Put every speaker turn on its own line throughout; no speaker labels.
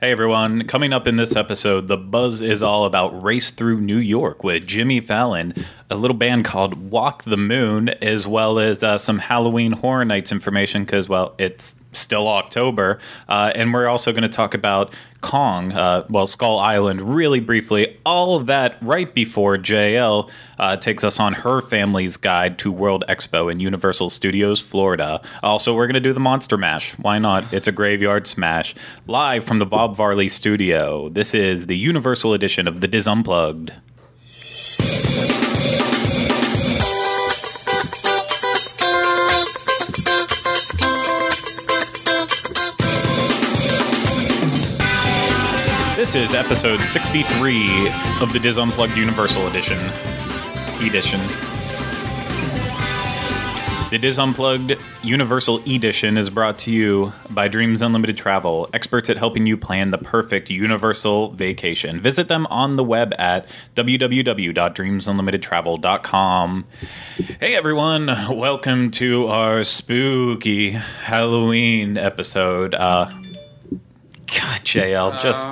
Hey everyone, coming up in this episode, the buzz is all about Race Through New York with Jimmy Fallon, a little band called Walk the Moon, as well as uh, some Halloween Horror Nights information because, well, it's still October. Uh, and we're also going to talk about Kong, uh, well, Skull Island, really briefly. All of that right before JL uh, takes us on her family's guide to World Expo in Universal Studios, Florida. Also, we're going to do the Monster Mash. Why not? It's a graveyard smash. Live from the Bob Varley studio. This is the Universal edition of The Diz This is episode 63 of the Diz Unplugged Universal Edition. Edition. The Diz Unplugged Universal Edition is brought to you by Dreams Unlimited Travel, experts at helping you plan the perfect universal vacation. Visit them on the web at www.dreamsunlimitedtravel.com. Hey everyone, welcome to our spooky Halloween episode. Uh, God, JL, just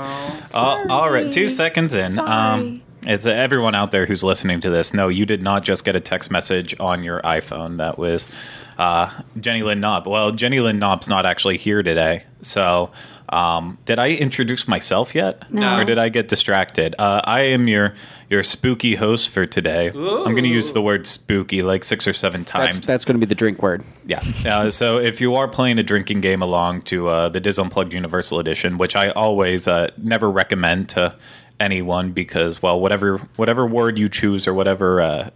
uh, all right. Two seconds in. Um, it's uh, everyone out there who's listening to this. No, you did not just get a text message on your iPhone. That was uh, Jenny Lynn Knob. Well, Jenny Lynn Knob's not actually here today. So, um, did I introduce myself yet,
No.
or did I get distracted? Uh, I am your your spooky host for today. I'm going to use the word spooky like six or seven times.
That's, that's going to be the drink word.
Yeah. Uh, so if you are playing a drinking game along to uh, the Diz Unplugged Universal Edition, which I always uh, never recommend to anyone because, well, whatever whatever word you choose or whatever uh,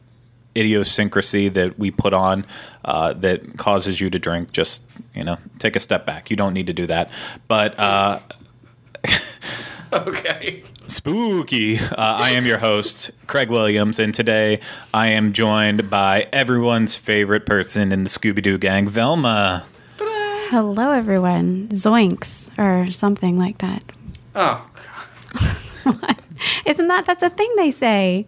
idiosyncrasy that we put on uh, that causes you to drink, just you know, take a step back. You don't need to do that. But uh,
Okay.
spooky. Uh, I am your host, Craig Williams, and today I am joined by everyone's favorite person in the Scooby Doo gang, Velma.
Hello, everyone. Zoinks or something like that.
Oh,
Isn't that that's a thing they say?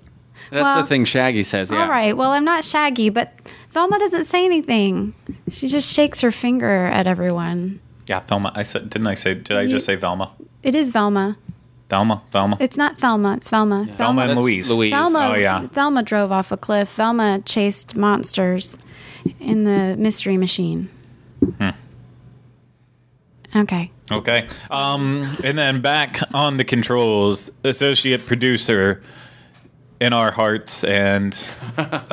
That's
Well,
the thing Shaggy says. Yeah.
All right. Well, I'm not Shaggy, but Velma doesn't say anything. She just shakes her finger at everyone.
Yeah, Velma. I said, didn't I say? Did I
You-
just say Velma?
It is Velma.
Velma, Velma,
It's not Thelma. It's Velma.
Velma and Louise.
Louise.
Thelma,
Oh, yeah.
Thelma drove off a cliff. Velma chased monsters in the mystery machine.
Hmm.
Okay.
Okay. Um, and then back on the controls, associate producer in our hearts and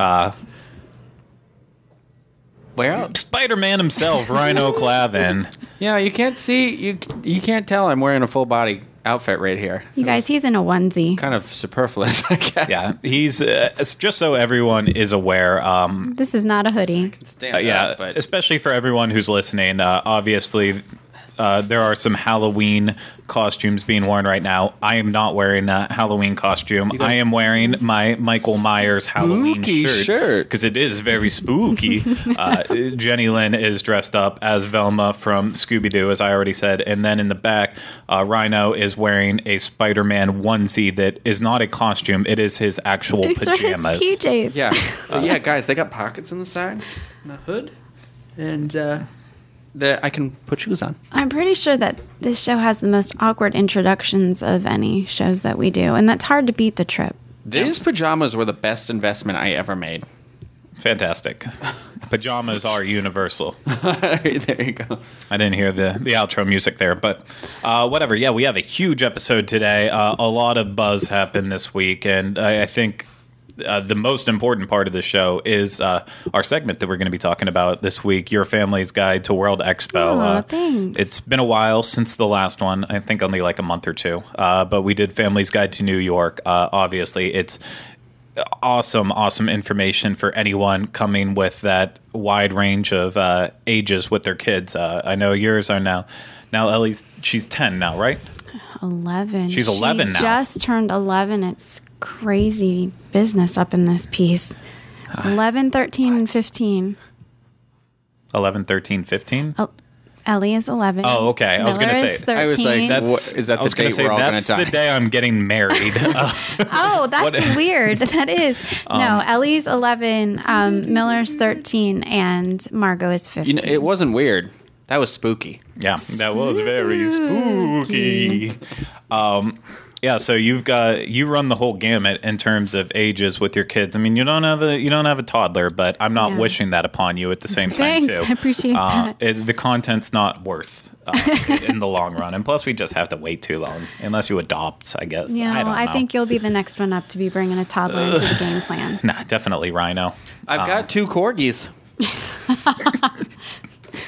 Where else?
Spider-Man himself, Rhino Clavin.
Yeah, you can't see. You you can't tell. I'm wearing a full body outfit right here.
You guys, he's in a onesie.
Kind of superfluous, I guess.
Yeah, he's uh, it's just so everyone is aware. Um,
This is not a hoodie.
Stand
Uh, yeah,
up, but
especially for everyone who's listening. Uh, obviously, uh, there are some Halloween costumes being worn right now. I am not wearing a Halloween costume. I am wearing my Michael Myers Halloween
Spooky
shirt
shirt.
because it is very spooky. uh, Jenny Lynn is dressed up as Velma from Scooby Doo, as I already said, and then in the back, uh, Rhino is wearing a Spider-Man onesie that is not a costume; it is his actual
These are his
pajamas.
PJs.
yeah, But yeah, guys, they got pockets in the side, and a hood, and uh, that I can put shoes on.
I'm pretty sure that this show has the most awkward introductions of any shows that we do, and that's hard to beat the trip.
These pajamas were the best investment I ever made.
Fantastic. Pajamas are universal.
there you go.
I didn't hear the, the outro music there, but uh, whatever. Yeah, we have a huge episode today. Uh, a lot of buzz happened this week, and I, I think uh, the most important part of the show is uh, our segment that we're going to be talking about this week Your Family's Guide to World Expo.
Aw,
Uh,
thanks.
It's been a while since the last one. I think only like a month or two. Uh, but we did Family's Guide to New York. Uh, obviously, it's awesome, awesome information for anyone coming with that wide range of uh, ages with their kids. Uh, I know yours are now. Now Ellie's she's ten now, right?
11.
She's 11
she
now.
just turned 11. It's crazy business up in this piece. 11, 13, and 15.
11, 13, 15?
Oh, Ellie is 11.
Oh, okay. I was gonna
Miller
say-
is 13.
I was like,
That's
What- is that
I was
the
gonna
date
say
we're all gonna
that's
die?
the day I'm getting married. Uh,
Oh, that's
What-
weird. That is.
Um,
no, Ellie's 11, um, Miller's 13, and Margot is 15.
You know, it wasn't weird. That was spooky.
Yeah, that was very spooky. um, yeah, so you've got you run the whole gamut in terms of ages with your kids. I mean, you don't have a you don't have a toddler, but I'm not
Yeah.
wishing that upon you at the same time
Thanks,
too.
I appreciate
Uh,
that.
it- the content's not worth uh, in the long run, and plus we just have to wait too long unless you adopt. I guess.
Yeah,
I, don't
I, think you'll be the next one up to be bringing a toddler into the game plan.
Nah, definitely Rhino.
I've got two corgis.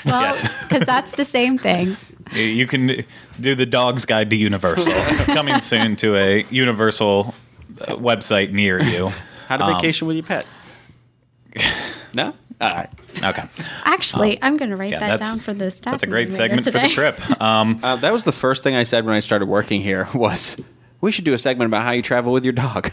Well,
Yes.
because that's the same thing.
You- You can do the Dog's Guide to Universal coming soon to a Universal uh, website near you.
How to
Um,
vacation with your pet? no. All right.
Okay.
Actually, I'm going to write
Yeah,
that down for the staff.
That's a great segment for the trip. Um,
Uh, that was the first thing I said when I started working here. Was we should do a segment about how you travel with your dog?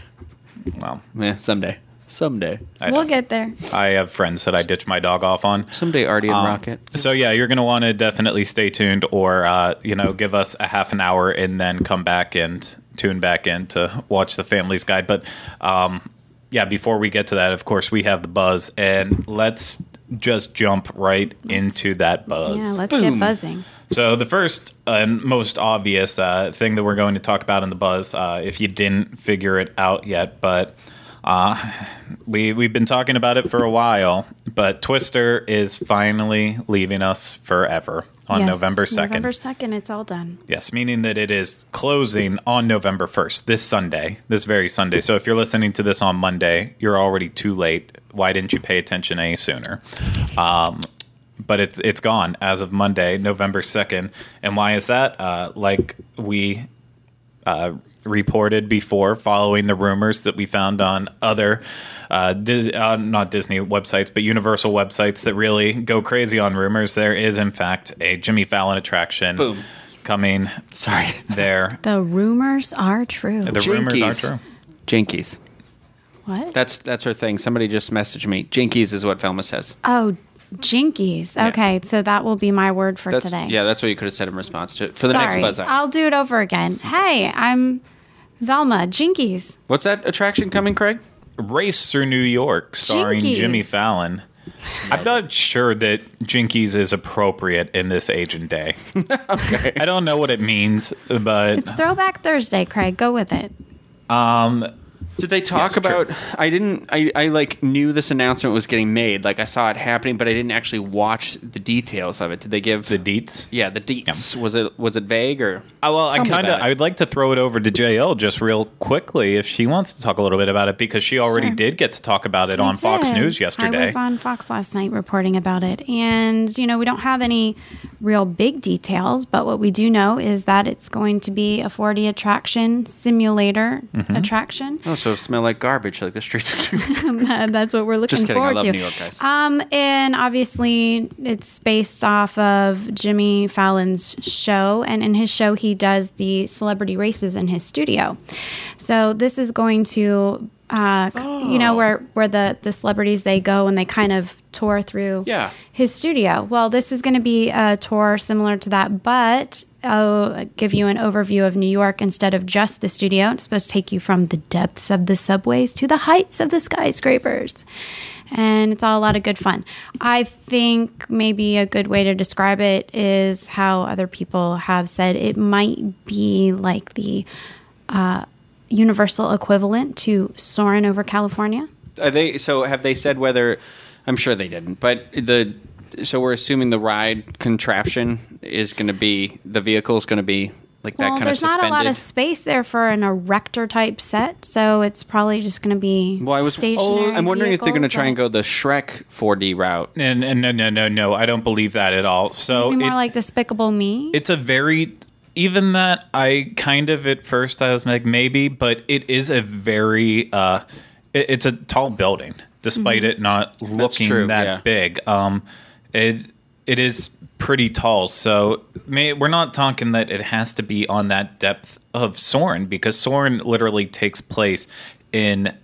well,
Yeah, someday. Someday.
I,
We'll
know.
get there.
I have friends that I ditch my dog off on.
Someday, Artie and
Um,
Rocket.
So yeah, you're gonna want to definitely stay tuned, or uh, you know, give us a half an hour and then come back and tune back in to watch the Family's Guide. But um, yeah, before we get to that, of course, we have the buzz, and let's just jump right into that buzz.
Yeah, let's
Boom.
get buzzing.
So the first and most obvious uh, thing that we're going to talk about in the buzz, uh, if you didn't figure it out yet, but uh, we we've been talking about it for a while, but Twister is finally leaving us forever on
Yes,
November second.
November 2nd, it's all done.
Yes, meaning that it is closing on November 1st, this Sunday, this very Sunday. So if you're listening to this on Monday, you're already too late. Why didn't you pay attention any sooner? Um, but it's it's gone as of Monday, November 2nd. And why is that? Uh, like we uh, reported before, following the rumors that we found on other, uh, Dis- uh, not Disney websites, but Universal websites that really go crazy on rumors. There is, in fact, a Jimmy Fallon attraction
Boom.
coming
Sorry.
there.
The rumors are true.
The rumors are true.
Jinkies.
what?
That's that's her thing. Somebody just messaged me. Jinkies is what Velma says.
oh, jinkies. Okay, so that will be my word for
That's,
today.
Yeah, that's what you could have said in response to it. for the
Sorry.
next buzz.
I'll do it over again. Hey, I'm Velma. Jinkies.
What's that attraction coming, Craig?
Race through New York, starring
Jinkies.
Jimmy Fallon. I'm not sure that Jinkies is appropriate in this age and day. okay. I don't know what it means, but
It's Throwback Thursday, Craig. Go with it.
Um, Did they talk
Yes, true.
about? I didn't. I, I like knew this announcement was getting made. Like I saw it happening, but I didn't actually watch the details of it. Did they give
the deets.
Yeah, the deets. Was it was it vague or?
Uh, well, I
Tell me
kind of. I would like to throw it over to JL just real quickly if she wants to talk a little bit about it because she already
Sure.
did get to talk about it
I
on Fox News yesterday.
I was on Fox last night reporting about it. And, you know, we don't have any real big details, but what we do know is that it's going to be a 4D attraction simulator
Mm-hmm.
attraction.
Oh, so it smell like garbage, like the streets. Of
That's what we're looking
Just kidding. I love
to.
New York, guys.
Um, and obviously, it's based off of Jimmy Fallon's show, and in his show, he does the celebrity races in his studio. So this is going to, uh, you know, where where the the celebrities they go and they kind of tour through
Yeah.
his studio. Well, this is going to be a tour similar to that, but I'll give you an overview of New York instead of just the studio. It's supposed to take you from the depths of the subways to the heights of the skyscrapers. And it's all a lot of good fun. I think maybe a good way to describe it is how other people have said it might be like the uh, universal equivalent to Soarin' over California.
Are they? So have they said whether? I'm sure they didn't, but the. So we're assuming the ride contraption is going to be the vehicle is going to be like that
Well,
kind of
there's
suspended.
not a lot of space there for an erector type set, so it's probably just going to be
well, I was.
stationary.
Oh, I'm wondering if they're going to try and go the Shrek 4D route.
and, and no, no, no, no, I don't believe that at all. So
Maybe more
it-
like Despicable Me.
it's a very even that I kind of at first I was like maybe, but it is a very uh, it, it's a tall building despite it not looking
true,
that
yeah.
big. Um, it it is pretty tall, so may, we're not talking that it has to be on that depth of Soarin' because Soarin' literally takes place in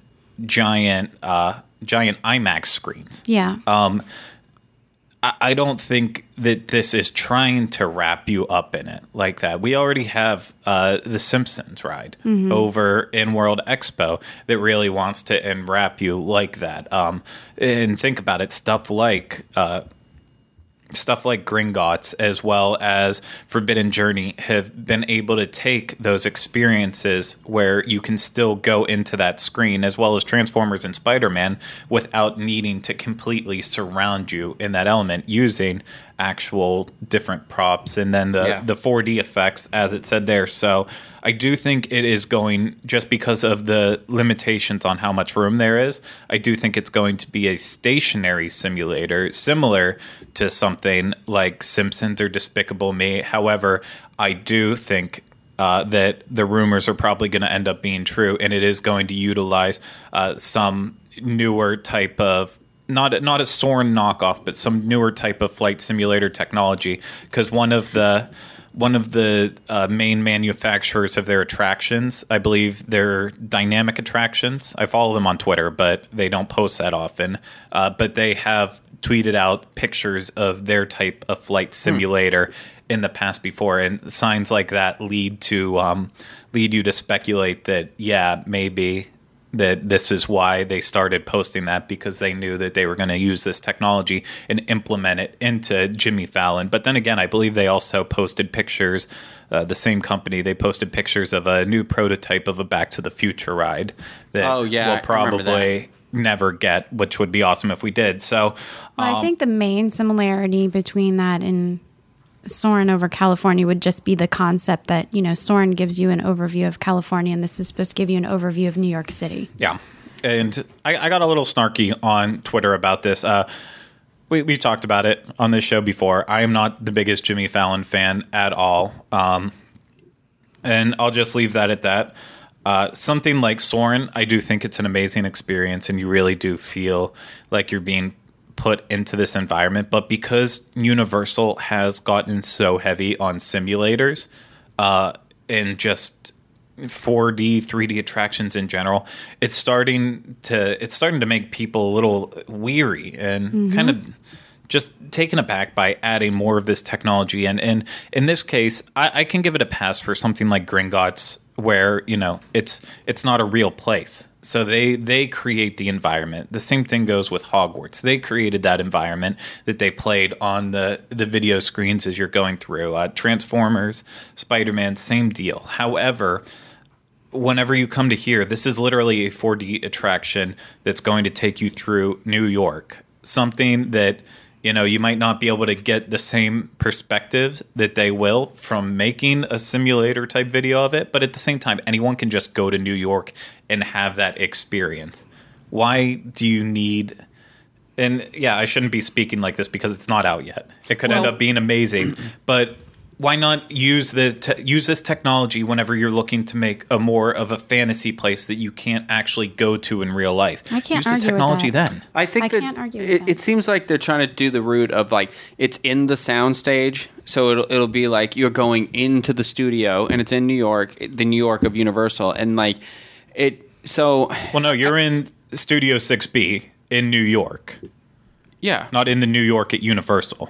giant uh, giant IMAX screens.
yeah.
Um, I I don't think that this is trying to wrap you up in it like that. We already have uh, the Simpsons ride over in World Expo that really wants to enwrap you like that. Um, and think about it, stuff like uh, stuff like Gringotts as well as Forbidden Journey have been able to take those experiences where you can still go into that screen as well as Transformers and Spider-Man without needing to completely surround you in that element using actual different props and then the
Yeah.
the 4D effects as it said there. So I do think it is going just because of the limitations on how much room there is. I do think it's going to be a stationary simulator similar to something like Simpsons or Despicable Me. However, I do think uh, that the rumors are probably going to end up being true, and it is going to utilize uh, some newer type of not not a Soarin' knockoff, but some newer type of flight simulator technology. Because one of the one of the uh, main manufacturers of their attractions, I believe they're dynamic attractions. I follow them on Twitter, but they don't post that often. Uh, but they have tweeted out pictures of their type of flight simulator in the past before, and signs like that lead to um, lead you to speculate that yeah, maybe that this is why they started posting that because they knew that they were going to use this technology and implement it into Jimmy Fallon. But then again, I believe they also posted pictures. Uh, the same company they posted pictures of a new prototype of a Back to the Future ride that
Oh, yeah,
we'll
remember
probably never get, which would be awesome if we did. So,
Well, I think the main similarity between that and Soarin' over California would just be the concept that, you know, Soarin' gives you an overview of California and this is supposed to give you an overview of New York City.
Yeah, and I, I got a little snarky on Twitter about this. Uh, we we've talked about it on this show before. I am not the biggest Jimmy Fallon fan at all, um, and I'll just leave that at that. Uh, something like Soarin', I do think it's an amazing experience, and you really do feel like you're being put into this environment. But because Universal has gotten so heavy on simulators uh, and just 4D, 3D attractions in general, it's starting to it's starting to make people a little weary and kind of just taken aback by adding more of this technology. And, and in this case, I, I can give it a pass for something like Gringotts, where you know it's it's not a real place. So they they create the environment. The same thing goes with Hogwarts. They created that environment that they played on the the video screens as you're going through. Uh, Transformers, Spider Man, same deal. However, whenever you come to here, this is literally a 4D attraction that's going to take you through New York. Something that you know you might not be able to get the same perspective that they will from making a simulator type video of it, but at the same time, anyone can just go to New York and have that experience. Why do you need? And yeah, I shouldn't be speaking like this because it's not out yet. It could end up being amazing, but why not use the te- use this technology whenever you're looking to make a more of a fantasy place that you can't actually go to in real life?
I can't
use the
argue with
technology
that.
then.
I think
I
that
can't argue with
it,
that.
it seems like they're trying to do the route of like it's in the sound stage, so it'll it'll be like you're going into the studio and it's in New York, the New York of Universal, and like it. So
Well, no, you're in Studio 6B in New York,
yeah,
not in the New York at Universal.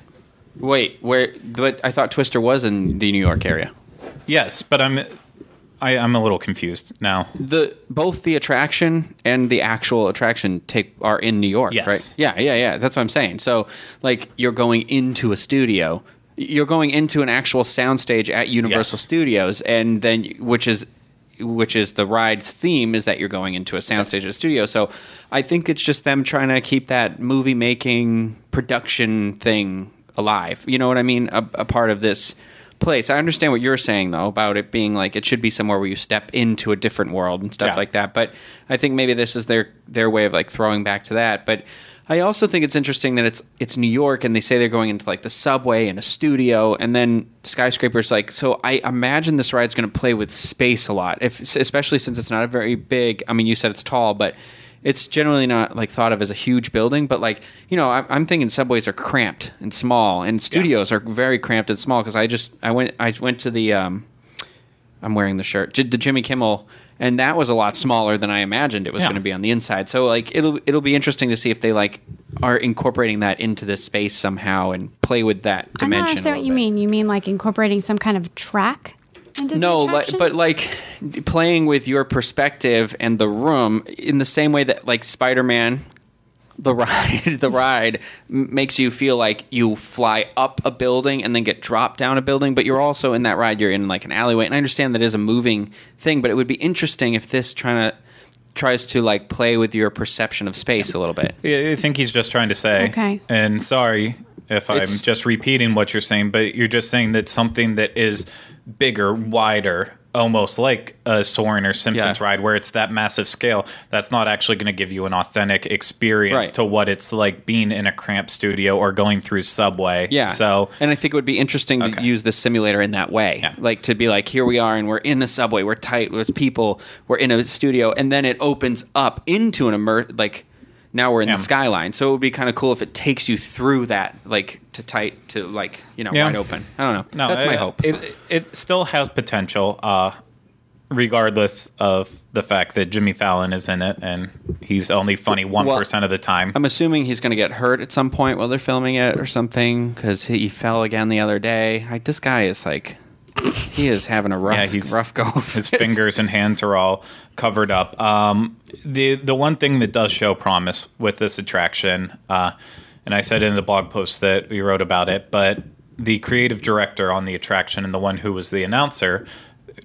Wait, where? But I thought Twister was in the New York area.
Yes, but I'm I, I'm a little confused now.
The both the attraction and the actual attraction take are in New York,
Yes.
right? Yeah, yeah, yeah. That's what I'm saying. So like you're going into a studio, you're going into an actual soundstage at Universal
Yes.
Studios, and then which is which is the ride theme is that you're going into a soundstage at a studio. So I think it's just them trying to keep that movie making production thing alive. You know what I mean? A, a part of this place. I understand what you're saying though about it being like it should be somewhere where you step into a different world and stuff
Yeah.
like that. But I think maybe this is their their way of like throwing back to that. But I also think it's interesting that it's it's New York and they say they're going into like the subway and a studio and then skyscrapers like so I imagine this ride's going to play with space a lot if especially since it's not a very big I mean you said it's tall but it's generally not like thought of as a huge building but like you know I, I'm thinking subways are cramped and small and studios are very cramped and small because I just I went I went to the um I'm wearing the shirt. J- The Jimmy Kimmel, and that was a lot smaller than I imagined it was
Yeah.
going to be on the inside. So like it'll it'll be interesting to see if they like are incorporating that into this space somehow and play with that
dimension. I
dimension. a
understand what you
bit.
mean. You mean like incorporating some kind of track
No, like, but like playing with your perspective and the room in the same way that like Spider-Man the ride the ride makes you feel like you fly up a building and then get dropped down a building but you're also in that ride you're in like an alleyway and i understand that is a moving thing but it would be interesting if this trying to tries to like play with your perception of space a little bit
Yeah, I think he's just trying to say.
Okay.
And sorry if I'm
It's-
just repeating what you're saying, but you're just saying that something that is bigger, wider, almost like a Soarin' or Simpsons
Yeah.
ride, where it's that massive scale, that's not actually going to give you an authentic experience
Right.
to what it's like being in a cramped studio or going through subway.
Yeah.
So
and I think it would be interesting to use the simulator in that way.
Yeah.
Like to be like, here we are, and we're in a subway, we're tight with people, we're in a studio, and then it opens up into an immer like. Now we're in
Yeah.
the skyline, so it would be kind of cool if it takes you through that, like to tight to like you know
Yeah.
wide open. I don't know.
No,
That's my hope.
It, it still has potential, uh, regardless of the fact that Jimmy Fallon is in it and he's only funny one of the time.
I'm assuming he's going to get hurt at some point while they're filming it or something because he fell again the other day. Like this guy is like, he is having a rough,
Yeah, he's-
rough go.
His fingers and hands are all covered up. Um, the the one thing that does show promise with this attraction, uh, and I said in the blog post that we wrote about it, but the creative director on the attraction and the one who was the announcer,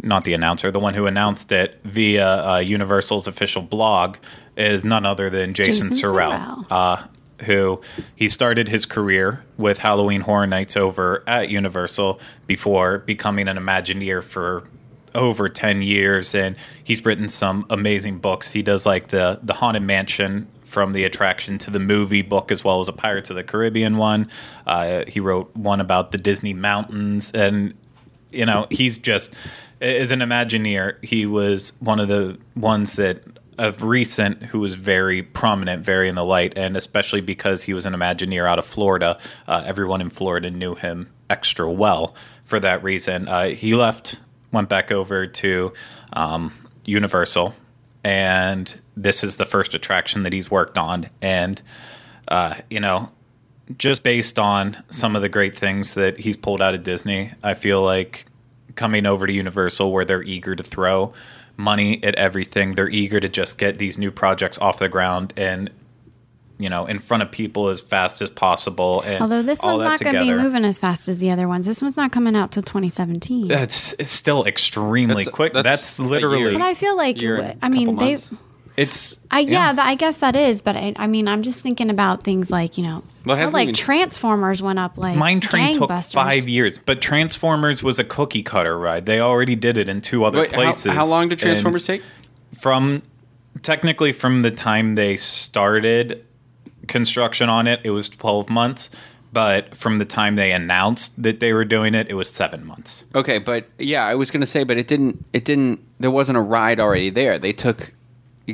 not the announcer, the one who announced it via uh, Universal's official blog, is none other than Jason,
Jason
Surrell.
Surrell.
Uh, who he started his career with Halloween Horror Nights over at Universal before becoming an Imagineer for over 10 years and he's written some amazing books. He does like the the Haunted Mansion from the attraction to the movie book as well as a Pirates of the Caribbean one. Uh, he wrote one about the Disney mountains and you know, he's just as an Imagineer, he was one of the ones that of recent who was very prominent, very in the light, and especially because he was an Imagineer out of Florida, uh, everyone in Florida knew him extra well for that reason. Uh, he left, went back over to um, Universal, and this is the first attraction that he's worked on, and uh, you know, just based on some of the great things that he's pulled out of Disney, I feel like coming over to Universal where they're eager to throw money at everything, they're eager to just get these new projects off the ground and you know, in front of people as fast as possible. And
Although this
all
one's not going to be moving as fast as the other ones. This one's not coming out till 2017.
That's it's still extremely
That's-
quick.
that's
That's, literally
but I feel like,
Year and
I
a
mean, they.
months.
It's
I yeah, th- I guess that is, but I, I mean, I'm just thinking about things like you know,
Well, it
how,
hasn't
like
even-
Transformers went up like
Mine Train took five years, but Transformers was a cookie cutter ride. They already did it in two other
Wait,
places.
how long did
And
Transformers take?
From technically from the time they started construction on it, it was twelve months. But from the time they announced that they were doing it, it was seven months.
Okay, but yeah, I was going to say, but it didn't. It didn't. There wasn't a ride already there. They took ex-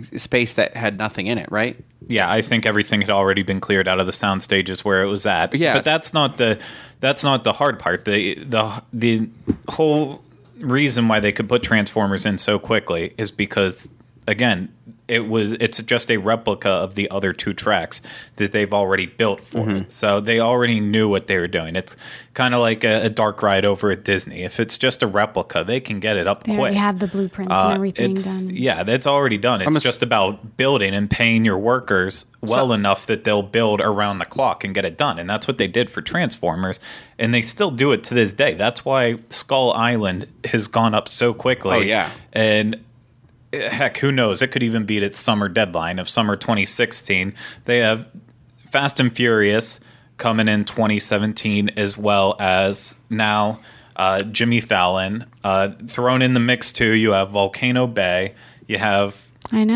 space that had nothing in it, right?
Yeah, I think everything had already been cleared out of the sound stages where it was at.
Yes.
but that's not the that's not the hard part. The the the whole reason why they could put Transformers in so quickly is because again, it was it's just a replica of the other two tracks that they've already built for
Mm-hmm.
it. So they already knew what they were doing. It's kind of like a, a dark ride over at Disney. If it's just a replica, they can get it up
They
quick.
They have the blueprints
Uh,
and everything
it's-
done.
Yeah, that's already done. It's
ass-
just about building and paying your workers well
So-
enough that they'll build around the clock and get it done. And that's what they did for Transformers. And they still do it to this day. That's why Skull Island has gone up so quickly.
Oh, yeah.
And heck, who knows? It could even beat its summer deadline of summer 2016. They have Fast and Furious coming in 2017 as well as now uh, Jimmy Fallon. Uh, thrown in the mix too, you have Volcano Bay. You have.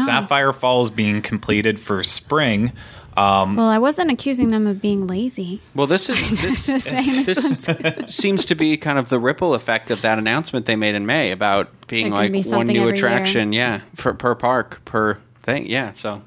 Sapphire Falls being completed for spring. Um,
Well, I wasn't accusing them of being lazy.
Well, this is
Just was saying this one's
this seems to be kind of the ripple effect of that announcement they made in May about being like
be
one new
every
attraction, yeah, for, per park per thing, yeah. So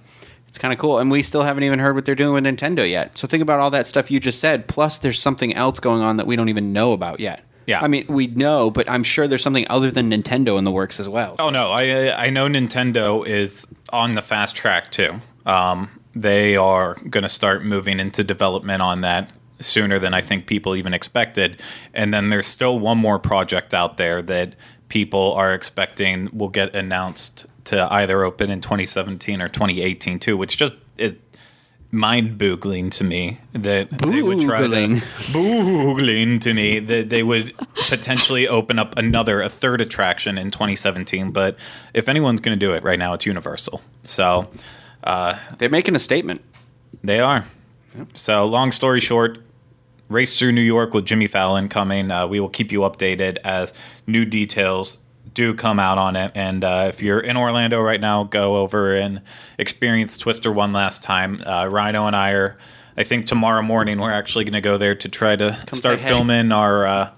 it's kind of cool, and we still haven't even heard what they're doing with Nintendo yet. So think about all that stuff you just said. Plus, there's something else going on that we don't even know about yet.
Yeah.
I mean, we know, but I'm sure there's something other than Nintendo in the works as well.
Oh no, I I know Nintendo is on the fast track too. Um, they are going to start moving into development on that sooner than I think people even expected. And then there's still one more project out there that people are expecting will get announced to either open in 2017 or 2018 too, which just is mind boogling to me that they would try to
Boogling.
boogling to me that they would potentially open up another a third attraction in 2017 but if anyone's going to do it right now it's universal so uh,
They're making a statement.
they are. So long story short race through new york with jimmy fallon coming. Uh, we will keep you updated as new details do come out on it. And uh, if you're in orlando right now go over and experience twister one last time. Uh, rhino and i are i think tomorrow morning we're actually going to go there to try to start
say hey.
filming our uh,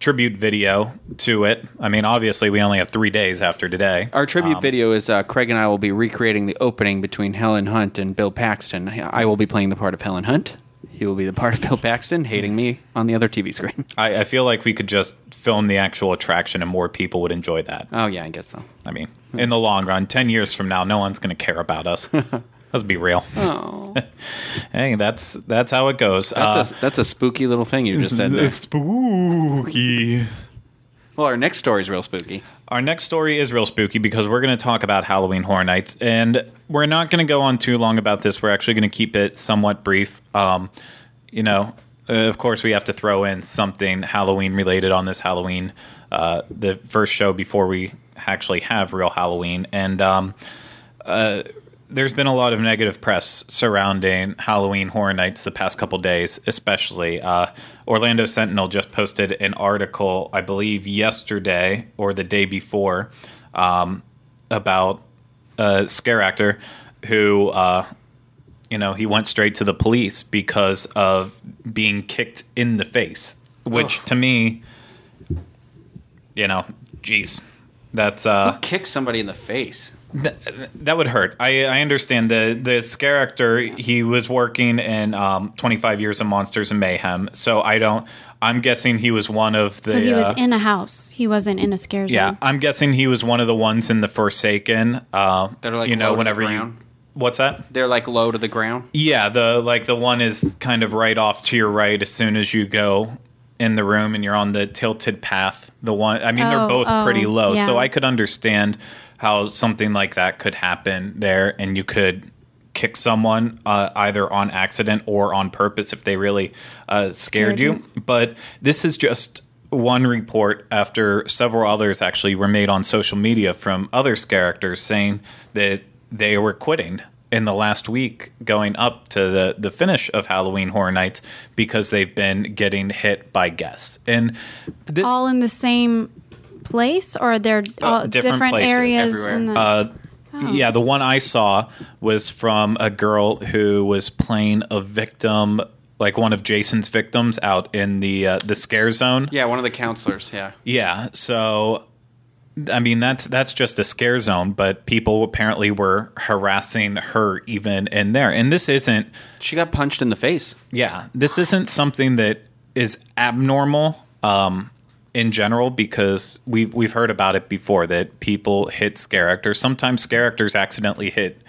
tribute video to it i mean obviously we only have three days after today
Our tribute
Um,
video is uh, Craig and I will be recreating the opening between Helen Hunt and Bill Paxton. I will be playing the part of Helen Hunt. He will be the part of Bill Paxton, hating me on the other TV screen.
I, I feel like we could just film the actual attraction and more people would enjoy that
Oh yeah, I guess so.
I mean, in the long run, 10 years from now, no one's going to care about us. Let's be real.
Oh,
Hey, that's that's how it goes.
that's a that's a spooky little thing you just said there.
spooky.
Well, our next story is real spooky.
Our next story is real spooky because we're going to talk about Halloween Horror Nights, and we're not going to go on too long about this. We're actually going to keep it somewhat brief. Um, you know, uh, of course, we have to throw in something Halloween related on this Halloween, uh, the first show before we actually have real Halloween, and um, uh, there's been a lot of negative press surrounding Halloween Horror Nights the past couple days, especially. Uh, Orlando Sentinel just posted an article, I believe, yesterday or the day before, um, about a scare actor who, uh, you know, he went straight to the police because of being kicked in the face, which
Ugh.
to me, you know, geez, that's uh,
Kick somebody in the face.
Th- that would hurt. I, I understand the the scare actor. He was working in um, 25 Years of Monsters and Mayhem, so I don't. I'm guessing he was one of the.
So he was
uh,
in a house. He wasn't in a scare zone.
yeah, I'm guessing he was one of the ones in the Forsaken. Uh,
That are, like,
you know,
low to the
whenever you.
ground?
What's that?
They're like low to the ground.
Yeah, the like the one is kind of right off to your right as soon as you go in the room and you're on the tilted path. The one I mean they're
Oh,
both
oh,
pretty low, so. I could understand how something like that could happen there and you could kick someone uh, either on accident or on purpose if they really uh, scared,
Scared
you. But this is just one report after several others actually were made on social media from other characters saying that they were quitting in the last week going up to the, the finish of Halloween Horror Nights because they've been getting hit by guests. And thi-
All in the same place, or they're all
different
different,
places,
areas.
everywhere.
In the,
Uh, Yeah, the one I saw was from a girl who was playing a victim, like one of Jason's victims, out in the uh, the scare zone.
Yeah, one of the counselors. Yeah.
Yeah, so I mean that's that's just a scare zone, but people apparently were harassing her even in there. And this isn't
She got punched in the face.
yeah, this isn't something that is abnormal um, in general because we've we've heard about it before that people hit scare actors. Sometimes scare actors accidentally hit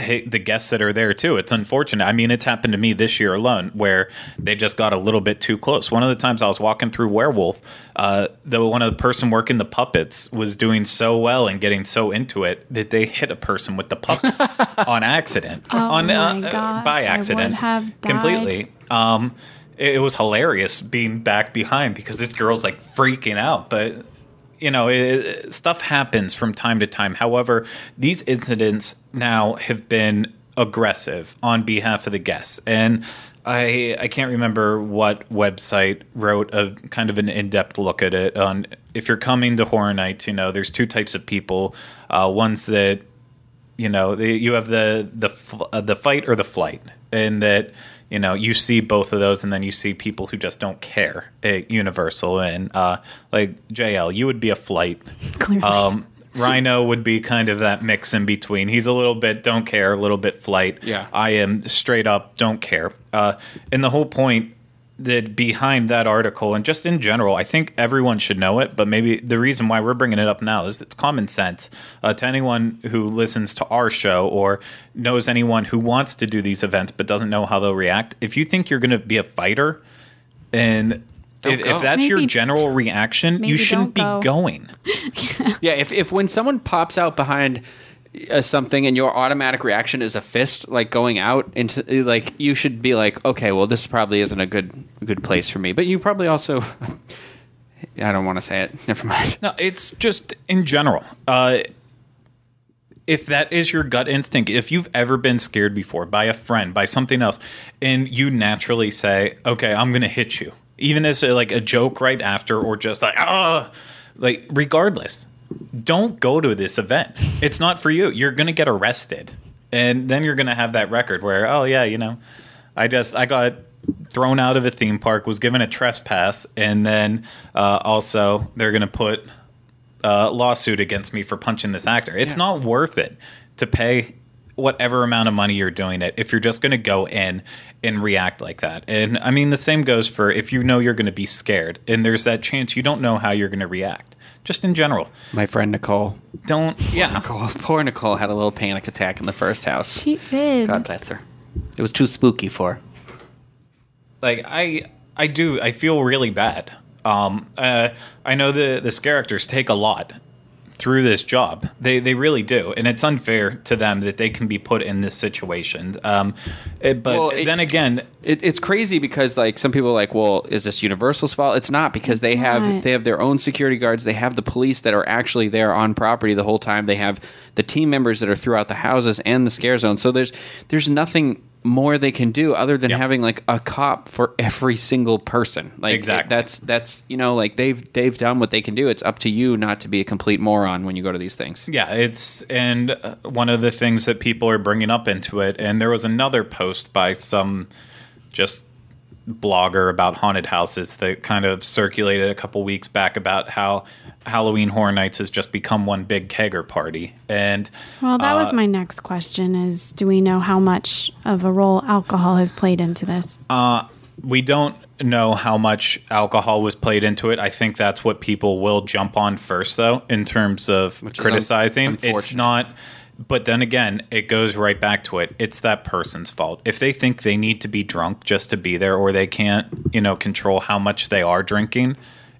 hit the guests that are there too. It's unfortunate. I mean, it's happened to me this year alone where they just got a little bit too close. One of the times I was walking through Werewolf, uh, the one of the person working the puppets was doing so well and getting so into it that they hit a person with the puppet on accident.
Oh
on uh,
gosh,
by accident, completely. Um, it, was hilarious being back behind because this girl's like freaking out, but you know, it, stuff happens from time to time. However, these incidents now have been aggressive on behalf of the guests, and I I can't remember what website wrote a kind of an in depth look at it. On if you're coming to Horror Nights, you know, there's two types of people. Uh, ones that you know the, you have the the uh, the fight or the flight, and that you know you see both of those, and then you see people who just don't care at Universal, and uh, like JL, you would be a flight.
Clearly.
Um, Rhino would be kind of that mix in between. He's a little bit don't care, a little bit flight.
Yeah.
I am straight up don't care. Uh, and the whole point that behind that article and just in general, I think everyone should know it. But maybe the reason why we're bringing it up now is it's common sense uh, to anyone who listens to our show or knows anyone who wants to do these events but doesn't know how they'll react. If you think you're going to be a fighter and if, if that's your general reaction, you shouldn't be
don't go.
going.
Yeah, if, if when someone pops out behind something and your automatic reaction is a fist like going out into like you should be like okay well this probably isn't a good good place for me but you probably also i don't want to say it never mind
No, it's just in general. Uh, if that is your gut instinct, if you've ever been scared before by a friend, by something else, and you naturally say, "Okay, I'm to hit you," even as a, like a joke right after, or just like ah, like regardless, don't go to this event. It's not for you. You're going to get arrested, and then you're going to have that record where, oh yeah, you know, I just I got thrown out of a theme park, was given a trespass, and then uh, also they're going to put a lawsuit against me for punching this actor. It's
Yeah.
not worth it to pay whatever amount of money you're doing it if you're just going to go in and react like that. And I mean, the same goes for if you know you're going to be scared and there's that chance you don't know how you're going to react. Just in general,
my friend nicole.
Don't. Yeah,
nicole. Poor nicole had a little panic attack in the first house.
She did.
god bless her. It was too spooky for her.
Like I I do I feel really bad. Um, uh, I know the the characters take a lot through this job. They they really do, and it's unfair to them that they can be put in this situation. Um, it- but
Well, it-
then again,
it, it's crazy because like some people are like, well, is this Universal's fault? It's not because they have
not.
they have their own security guards. They have the police that are actually there on property the whole time. They have the team members that are throughout the houses and the scare zone. So there's there's nothing more they can do other than
Yeah.
having like a cop for every single person. Like
Exactly.
that's that's you know like they've they've done what they can do. It's up to you not to be a complete moron when you go to these things.
Yeah, it's and uh, one of the things that people are bringing up into it, and there was another post by some just blogger about haunted houses that kind of circulated a couple weeks back about how Halloween Horror Nights has just become one big kegger party, and
Well, that
Uh,
was my next question is do we know how much of a role alcohol has played into this?
we don't know how much alcohol was played into it. I think that's what people will jump on first, though, in terms of
Which
criticizing.
un-
it's not. But then again, it goes right back to it. It's that person's fault. If they think they need to be drunk just to be there, or they can't, you know, control how much they are drinking,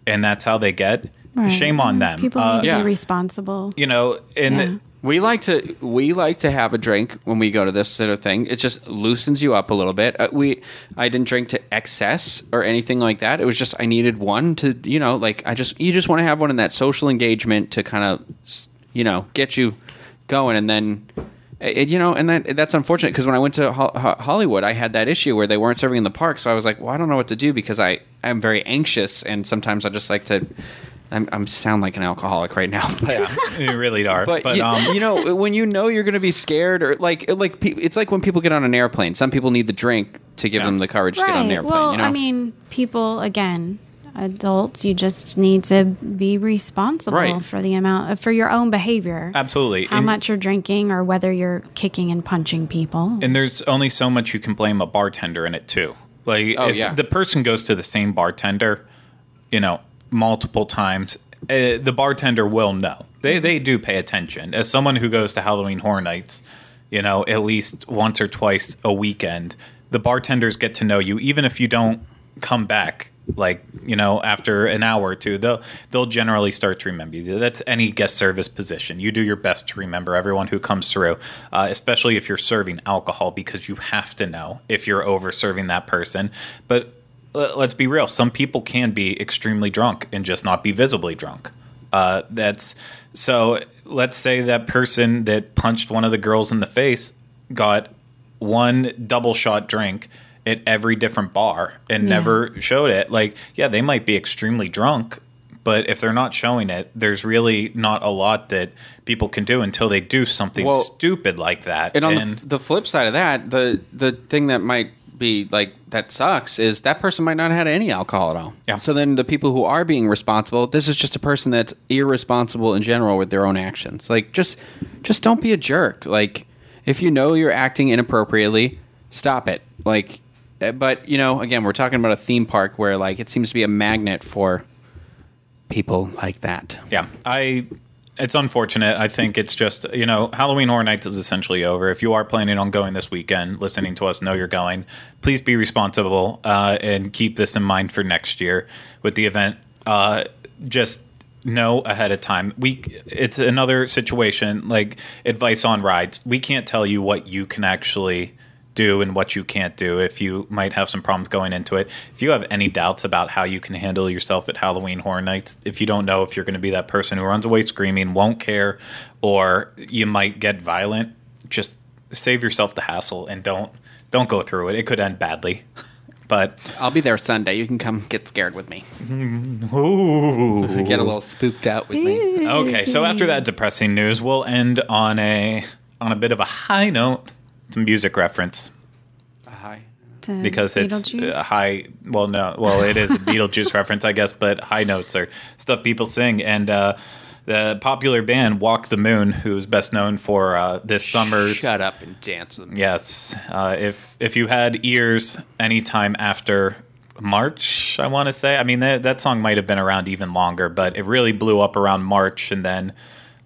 and that's how they get,
Right.
shame on them.
People
Uh,
need to
yeah.
be responsible.
you know, and
Yeah.
We like to we like to have a drink when we go to this sort of thing. It just loosens you up a little bit. Uh, we I didn't drink to excess or anything like that. It was just I needed one to you know like I just you just want to have one in that social engagement to kind of you know get you going and then. It, you know, and that that's unfortunate because when I went to Ho- Ho- Hollywood, I had that issue where they weren't serving in the park. So I was like, "Well, I don't know what to do because I I'm very anxious, and sometimes I just like to." I'm, I'm sound like an alcoholic right now.
yeah, you really are.
but,
But,
you,
um,
you know when you know you're going to be scared or like like pe- it's like when people get on an airplane some people need the drink to give
Yeah.
them the courage to get on an airplane
Well,
you know
I mean, people again, adults, you just need to be responsible
Right.
for the amount for your own behavior.
absolutely.
How
And-
much you're drinking or whether you're kicking and punching people.
And there's only so much you can blame a bartender in it too. Like
Oh,
if
yeah.
the person goes to the same bartender, you know, multiple times, uh, the bartender will know. They they do pay attention. As someone who goes to Halloween Horror Nights, you know, at least once or twice a weekend, the bartenders get to know you even if you don't come back like you know after an hour or two they'll they'll generally start to remember you. That's any guest service position. You do your best to remember everyone who comes through uh, especially if you're serving alcohol because you have to know if you're over serving that person. But let's be real some people can be extremely drunk and just not be visibly drunk. Uh, that's so let's say that person that punched one of the girls in the face got one double shot drink at every different bar and
Yeah.
never showed it. Like, yeah, they might be extremely drunk, but if they're not showing it, there's really not a lot that people can do until they do something
Well,
stupid like that.
and on
And-
the, the flip side of that the the thing that might be like that sucks is that person might not have had any alcohol at all
Yeah.
so then the people who are being responsible this is just a person that's irresponsible in general with their own actions like just just don't be a jerk like if you know you're acting inappropriately stop it like but you know again we're talking about a theme park where like it seems to be a magnet for people like that
Yeah, I. It's unfortunate. I think it's just you know Halloween Horror Nights is essentially over. If you are planning on going this weekend, listening to us, know you're going. Please be responsible uh, and keep this in mind for next year with the event. Uh, just know ahead of time. We it's another situation like advice on rides. We can't tell you what you can actually do and what you can't do if you might have some problems going into it. If you have any doubts about how you can handle yourself at Halloween Horror Nights, if you don't know if you're going to be that person who runs away screaming, won't care, or you might get violent, just save yourself the hassle and don't don't go through it. It could end badly. But
I'll be there Sunday. You can come get scared with me.
ooh.
Get a little spooked out with me.
Okay, so after that depressing news, we'll end on a on a bit of a high note. Some music reference
Hi.
To
because it's a high. Well, no, well it is a Beetlejuice reference, I guess, but high notes are stuff people sing. And uh, the popular band Walk the Moon, who's best known for uh, this summer's
Shut up and dance with me.
Yes, uh, if if you had ears anytime after March, I want to say. I mean, that that song might have been around even longer, but it really blew up around March and then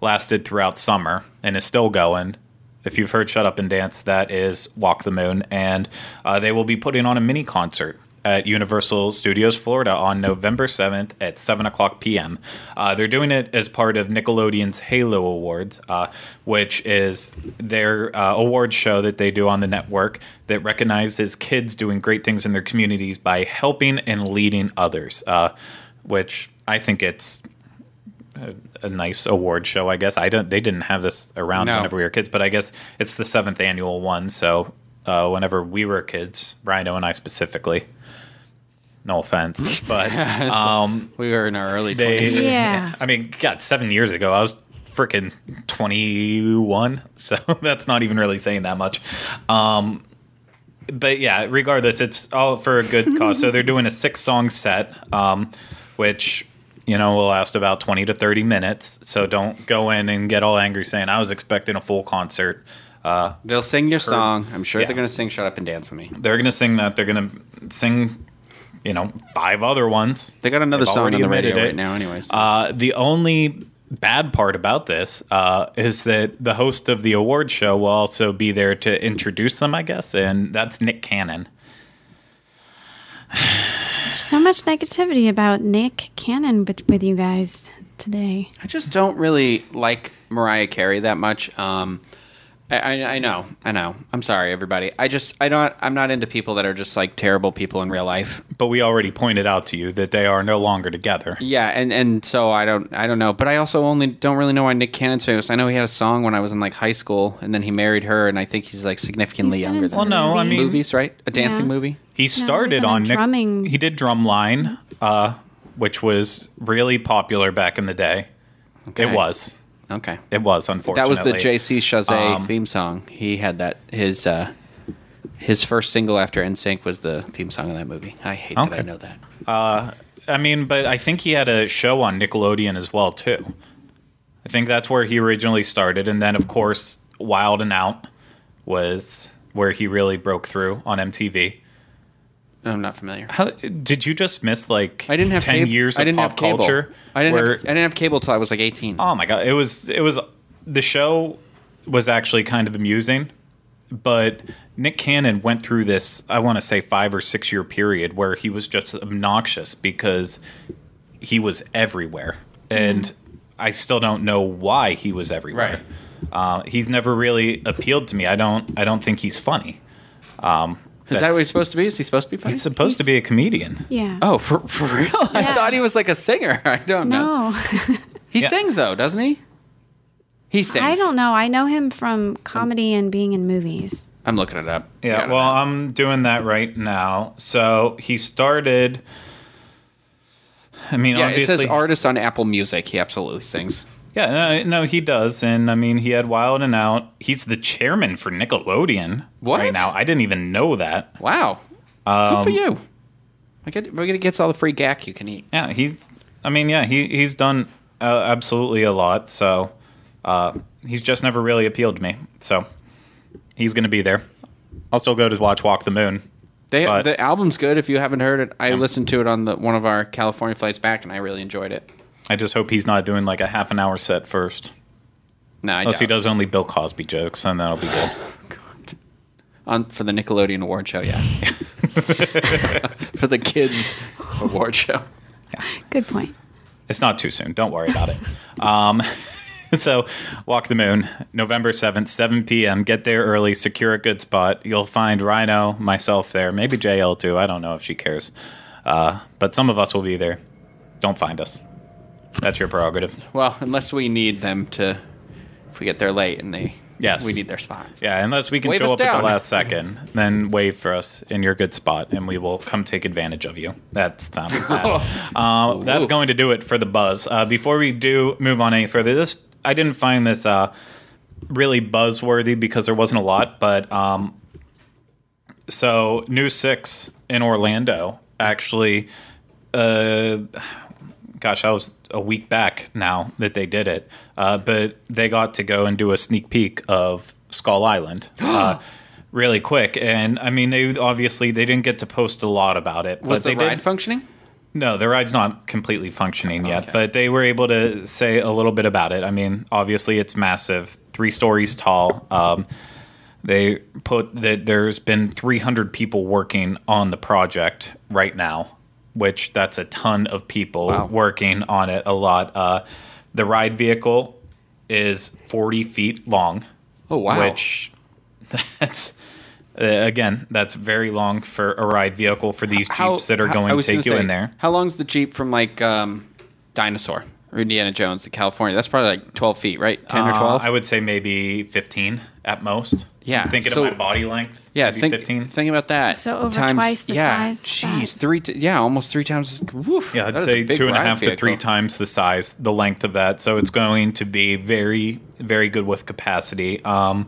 lasted throughout summer and is still going. If you've heard "Shut Up and Dance," that is "Walk the Moon," and uh, they will be putting on a mini concert at Universal Studios Florida on November 7th at 7 o'clock p.m. Uh, they're doing it as part of Nickelodeon's Halo Awards, uh, which is their uh, award show that they do on the network that recognizes kids doing great things in their communities by helping and leading others, uh, which I think it's a, a nice award show. I guess I don't. They didn't have this around
No.
whenever we were kids, but I guess it's the seventh annual one. So uh, whenever we were kids, Rhino and I specifically. No offense, but um,
We were in our early
they.
20s.
Yeah.
I mean, God, seven years ago, I was freaking twenty-one, so that's not even really saying that much. Um, but yeah, regardless, it's all for a good cause. so they're doing a six-song set, um, which you know will last about twenty to thirty minutes. So don't go in and get all angry saying I was expecting a full concert. Uh,
They'll sing your song. I'm sure
Yeah.
they're going to sing "Shut Up and Dance with Me."
they're gonna sing that. They're gonna sing, you know, five other ones.
They got another
They've
song on the radio
it.
right now, anyways.
Uh, the only bad part about this uh, is that the host of the award show will also be there to introduce them, I guess, and that's Nick Cannon.
There's so much negativity about Nick Cannon with you guys today.
I just don't really like Mariah Carey that much. Um, I, I, I know, I know. I'm sorry, everybody. I just, I don't, I'm not into people that are just like terrible people in real life.
But we already pointed out to you that they are no longer together.
Yeah, and and so I don't, I don't know. But I also only don't really know why Nick Cannon's famous. I know he had a song when I was in like high school, and then he married her, and I think he's like significantly
He's been
younger
in
than
some.
Well, no, I mean-
movies, right? A dancing
Yeah.
movie.
He started
in a
on Nick,
drumming-
He did Drumline, uh, which was really popular back in the day.
Okay.
It was.
Okay.
It was, unfortunately.
That was the JC Chasez
Um,
theme song. He had that his uh his first single after NSYNC was the theme song of that movie. I hate that I know that.
Uh, I mean, but I think he had a show on Nickelodeon as well too. I think that's where he originally started, and then of course Wild and Out was where he really broke through on MTV.
I'm not familiar.
How did you just miss like
I didn't have
ten
cable.
years of
I didn't
pop
have cable.
culture?
I didn't
where,
have, I didn't have cable till I was like 18.
oh my god, it was it was the show was actually kind of amusing, but Nick Cannon went through this I want to say five or six year period where he was just obnoxious because he was everywhere, and I still don't know why he was everywhere. Uh, he's never really appealed to me. I don't. I don't think he's funny. Um,
Is that what he's supposed to be? Is he supposed to be funny?
He's supposed to be a comedian.
Yeah.
oh, for for real? I
Yeah.
thought he was like a singer. I don't know.
no.
He
Yeah.
sings though, doesn't he? He sings.
I don't know. I know him from comedy and being in movies.
I'm looking it up. I
Yeah,
got it
well. I'm doing that right now. So he started. I mean,
yeah, it
obviously,
says artist on Apple Music. He absolutely sings.
Yeah, no, he does, and I mean, he had Wild and Out. He's the chairman for Nickelodeon
What?
right now. I didn't even know that.
Wow. Good
Um,
for you. I get, we're gonna get all the free Gak you can eat.
Yeah, he's. I mean, yeah, he he's done uh, absolutely a lot. So uh, he's just never really appealed to me. So he's going to be there. I'll still go to watch Walk the Moon.
They,
But-
the album's good. If you haven't heard it, I
Yeah.
listened to it on the, one of our California flights back, and I really enjoyed it.
I just hope he's not doing like a half an hour set first.
No, I
Unless he does only Bill Cosby jokes, then that'll be good.
on for the Nickelodeon award show. Yeah, for the kids award show.
Good point.
It's not too soon. Don't worry about it. Um, so, Walk the Moon, November 7th, 7 p.m. Get there early, secure a good spot. You'll find Rhino, myself there, maybe JL too. I don't know if she cares. Uh, but some of us will be there. Don't find us. That's your prerogative.
Well, unless we need them to, if we get there late and they,
Yes.
we need their spots.
Yeah, unless we can
Wave
show
us
up at
down.
the last second, then wave for us in your good spot, and we will come take advantage of you. That's bad. uh, that's going to do it for the buzz. Uh, before we do move on any further, this I didn't find this uh, really buzzworthy because there wasn't a lot, but um, so News Six in Orlando actually. Uh, gosh, I was a week back now that they did it. Uh, but they got to go and do a sneak peek of Skull Island uh, really quick. And I mean, they obviously they didn't get to post a lot about it.
Was
but they
the ride
did,
functioning?
no, the ride's not completely functioning yet,
Okay.
but they were able to say a little bit about it. I mean, obviously it's massive, three stories tall. Um, they put that there's been 300 people working on the project right now, which that's a ton of people
Wow.
working on it. A lot. Uh, the ride vehicle is 40 feet long.
Oh, wow.
Which that's. Uh, again, that's very long for a ride vehicle for these jeeps that are going to take you
say,
in there.
How long's the jeep from like um, Dinosaur or Indiana Jones to California? That's probably like twelve feet, right? Ten or
Uh,
twelve?
I would say maybe 15 at most.
Yeah,
Thinking
so-
of my body length.
yeah,
maybe
think
15.
think about that.
So over
Times-
twice the
yeah,
size of
Jeez, three. T- yeah, almost three times. Woof,
Yeah, I'd
that is a
say
two and a half
two and a
ride
half to three times the size, the length of that. So it's going to be very, very good with capacity. Um,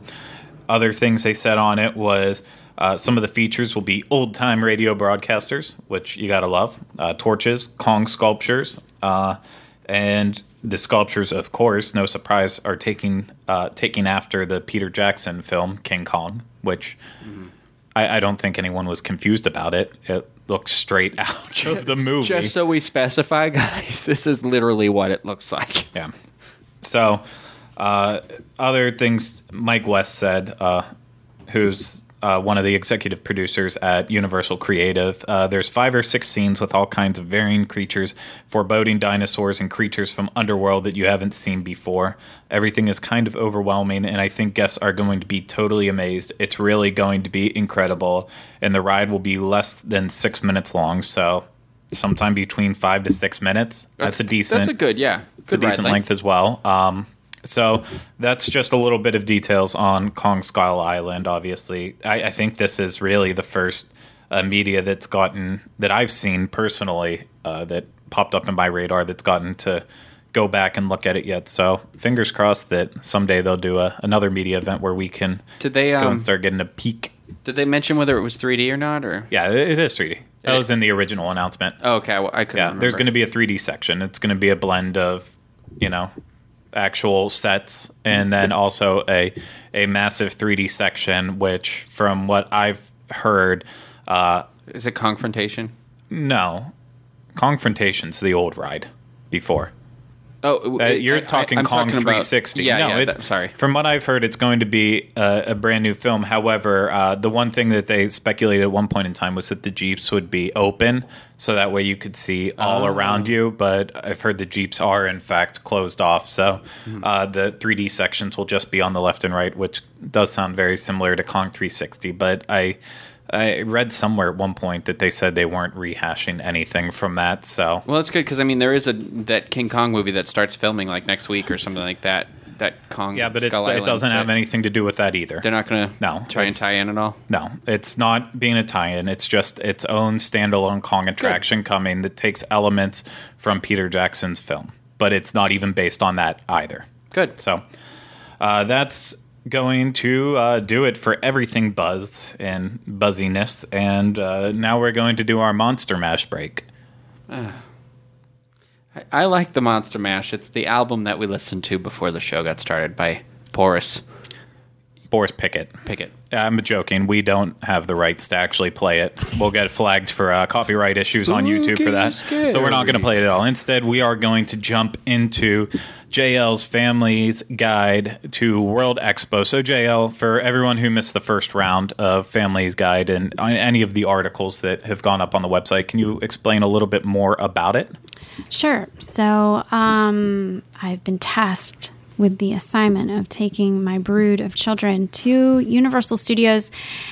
other things they said on it was uh, some of the features will be old time radio broadcasters, which you gotta love, uh, torches, Kong sculptures, uh, and the sculptures, of course, no surprise, are taking uh, taking after the Peter Jackson film King Kong, which I, I don't think anyone was confused about it. It looks straight out of the movie.
Just so we specify, guys, this is literally what it looks like.
Yeah. So, uh, other things Mike West said, uh, who's uh, one of the executive producers at Universal Creative, uh, there's five or six scenes with all kinds of varying creatures, foreboding dinosaurs and creatures from underworld that you haven't seen before. Everything is kind of overwhelming, and I think guests are going to be totally amazed. It's really going to be incredible, and the ride will be less than six minutes long, so. Sometime between five to six minutes. That's, a decent
That's a good, yeah,
a
good ride
decent length as well. Um, so that's just a little bit of details on Kong Skull Island. Obviously, I, I think this is really the first uh, media that's gotten that I've seen personally uh, that popped up in my radar that's gotten to go back and look at it yet. So fingers crossed that someday they'll do a, another media event where we can
Did they,
go
um,
and start getting a peek.
Did they mention whether it was 3D or not? Or
Yeah, it, it is 3D. That
It-
was in the original announcement.
oh, okay, well, I couldn't.
Yeah,
remember.
there's going to be a 3D section. It's going to be a blend of, you know, actual sets and then also a a massive 3D section. Which, from what I've heard, uh,
Is it Kongfrontation?
no, Kongfrontation's the old ride before.
Oh,
Uh,
it-
you're
I-
talking
I'm
Kong
talking about-
360.
yeah,
no,
yeah.
it's,
that- sorry.
From what I've heard, it's going to be a, a brand new film. However, uh, the one thing that they speculated at one point in time was that the Jeeps would be open, so that way you could see all
Oh.
around you. But I've heard the Jeeps are, in fact, closed off. So
Hmm.
uh, the 3D sections will just be on the left and right, which does sound very similar to Kong 360. But I. I read somewhere at one point that they said they weren't rehashing anything from that. So
Well, it's good because I mean there is a that King Kong movie that starts filming like next week or something like that. That Kong.
yeah, but it doesn't have anything to do with that either.
They're not going to
No,
try and tie in at all.
No, it's not being a tie-in. It's just its own standalone Kong attraction coming that takes elements from Peter Jackson's film, but it's not even based on that either.
Good.
So uh, that's going to uh, do it for everything buzz and buzziness. And uh, now we're going to do our Monster Mash break.
I, I like the Monster Mash. It's the album that we listened to before the show got started by Boris
Boris Pickett.
Pickett.
I'm joking. We don't have the rights to actually play it. We'll get flagged for uh, copyright issues on YouTube for that.
Spooky
So we're not going to play it at all. Instead, we are going to jump into JL's Family's Guide to World Expo. So, JL, for everyone who missed the first round of Family's Guide and any of the articles that have gone up on the website, can you explain a little bit more about it?
Sure. So, um, I've been tasked with the assignment of taking my brood of children to Universal Studios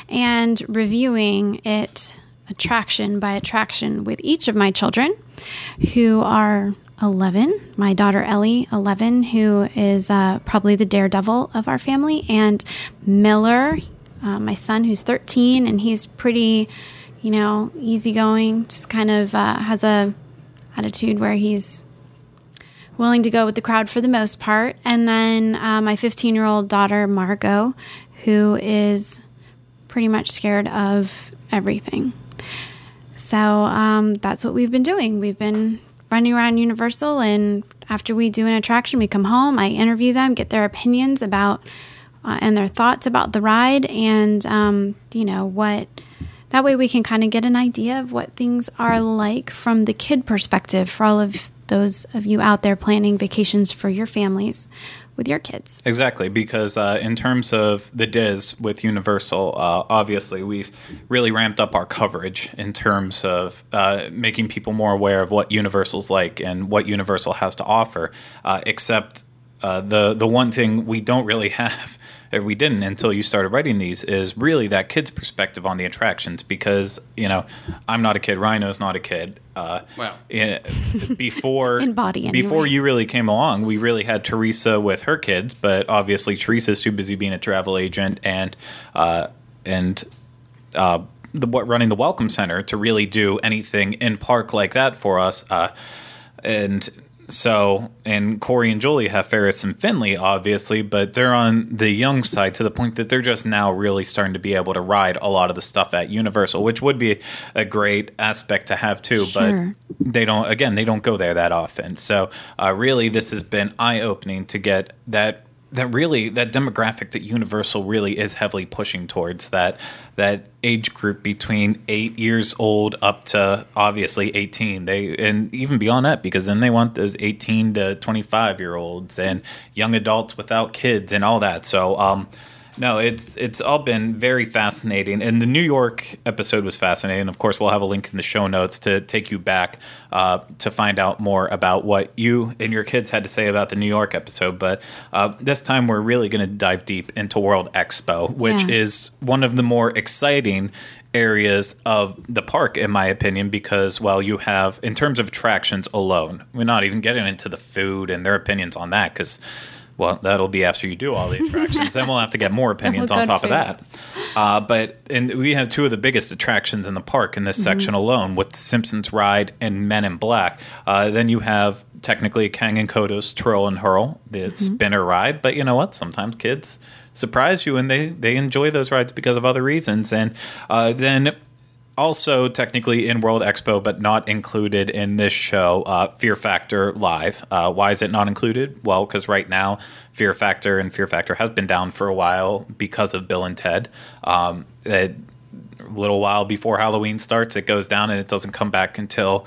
and reviewing it attraction by attraction with each of my children who are 11. My daughter Ellie, 11, who is uh, probably the daredevil of our family, and Miller, uh, my son, who's 13, and he's pretty, you know, easygoing, just kind of uh, has a attitude where he's willing to go with the crowd for the most part. And then uh, my 15 year old daughter, Margot, who is pretty much scared of everything. So um, that's what we've been doing. We've been running around Universal, and after we do an attraction, we come home, I interview them, get their opinions about uh, and their thoughts about the ride, and um, you know what. That way, we can kind of get an idea of what things are like from the kid perspective for all of those of you out there planning vacations for your families with your kids.
Exactly, because uh, in terms of the DIS with Universal, uh, obviously we've really ramped up our coverage in terms of uh, making people more aware of what Universal's like and what Universal has to offer. Uh, except uh, the the one thing we don't really have we didn't until you started writing these is really that kid's perspective on the attractions because you know I'm not a kid, Rhino's not a kid. Uh,
wow.
In, before
in body
anyway. before you really came along, we really had Teresa with her kids, but obviously Teresa's too busy being a travel agent and uh, and uh, the what running the welcome center to really do anything in park like that for us. Uh, and so, and Corey and Julie have Ferris and Finley, obviously, but they're on the young side to the point that they're just now really starting to be able to ride a lot of the stuff at Universal, which would be a great aspect to have too. Sure. But they don't, again, they don't go there that often. So, uh, really, this has been eye opening to get that that really that demographic that Universal really is heavily pushing towards that that age group between eight years old up to obviously eighteen. They and even beyond that because then they want those eighteen to twenty five year olds and young adults without kids and all that. So um, no, it's it's all been very fascinating, and the New York episode was fascinating. Of course, we'll have a link in the show notes to take you back uh, to find out more about what you and your kids had to say about the New York episode. But uh, this time, we're really going to dive deep into World Expo, which yeah. is one of the more exciting areas of the park, in my opinion, because well, you have in terms of attractions alone, we're not even getting into the food and their opinions on that because well, that'll be after you do all the attractions. then we'll have to get more opinions on top of that. Uh, but and we have two of the biggest attractions in the park in this mm-hmm. section alone, with Simpsons Ride and Men in Black. Uh, then you have technically Kang and Kodos Twirl and Hurl, the mm-hmm. spinner ride. But you know what? Sometimes kids surprise you and they they enjoy those rides because of other reasons. And uh, then also technically in World Expo, but not included in this show, uh, Fear Factor Live. Uh, why is it not included? Well, because right now Fear Factor and Fear Factor has been down for a while because of Bill and Ted. Um, a little while before Halloween starts, it goes down and it doesn't come back until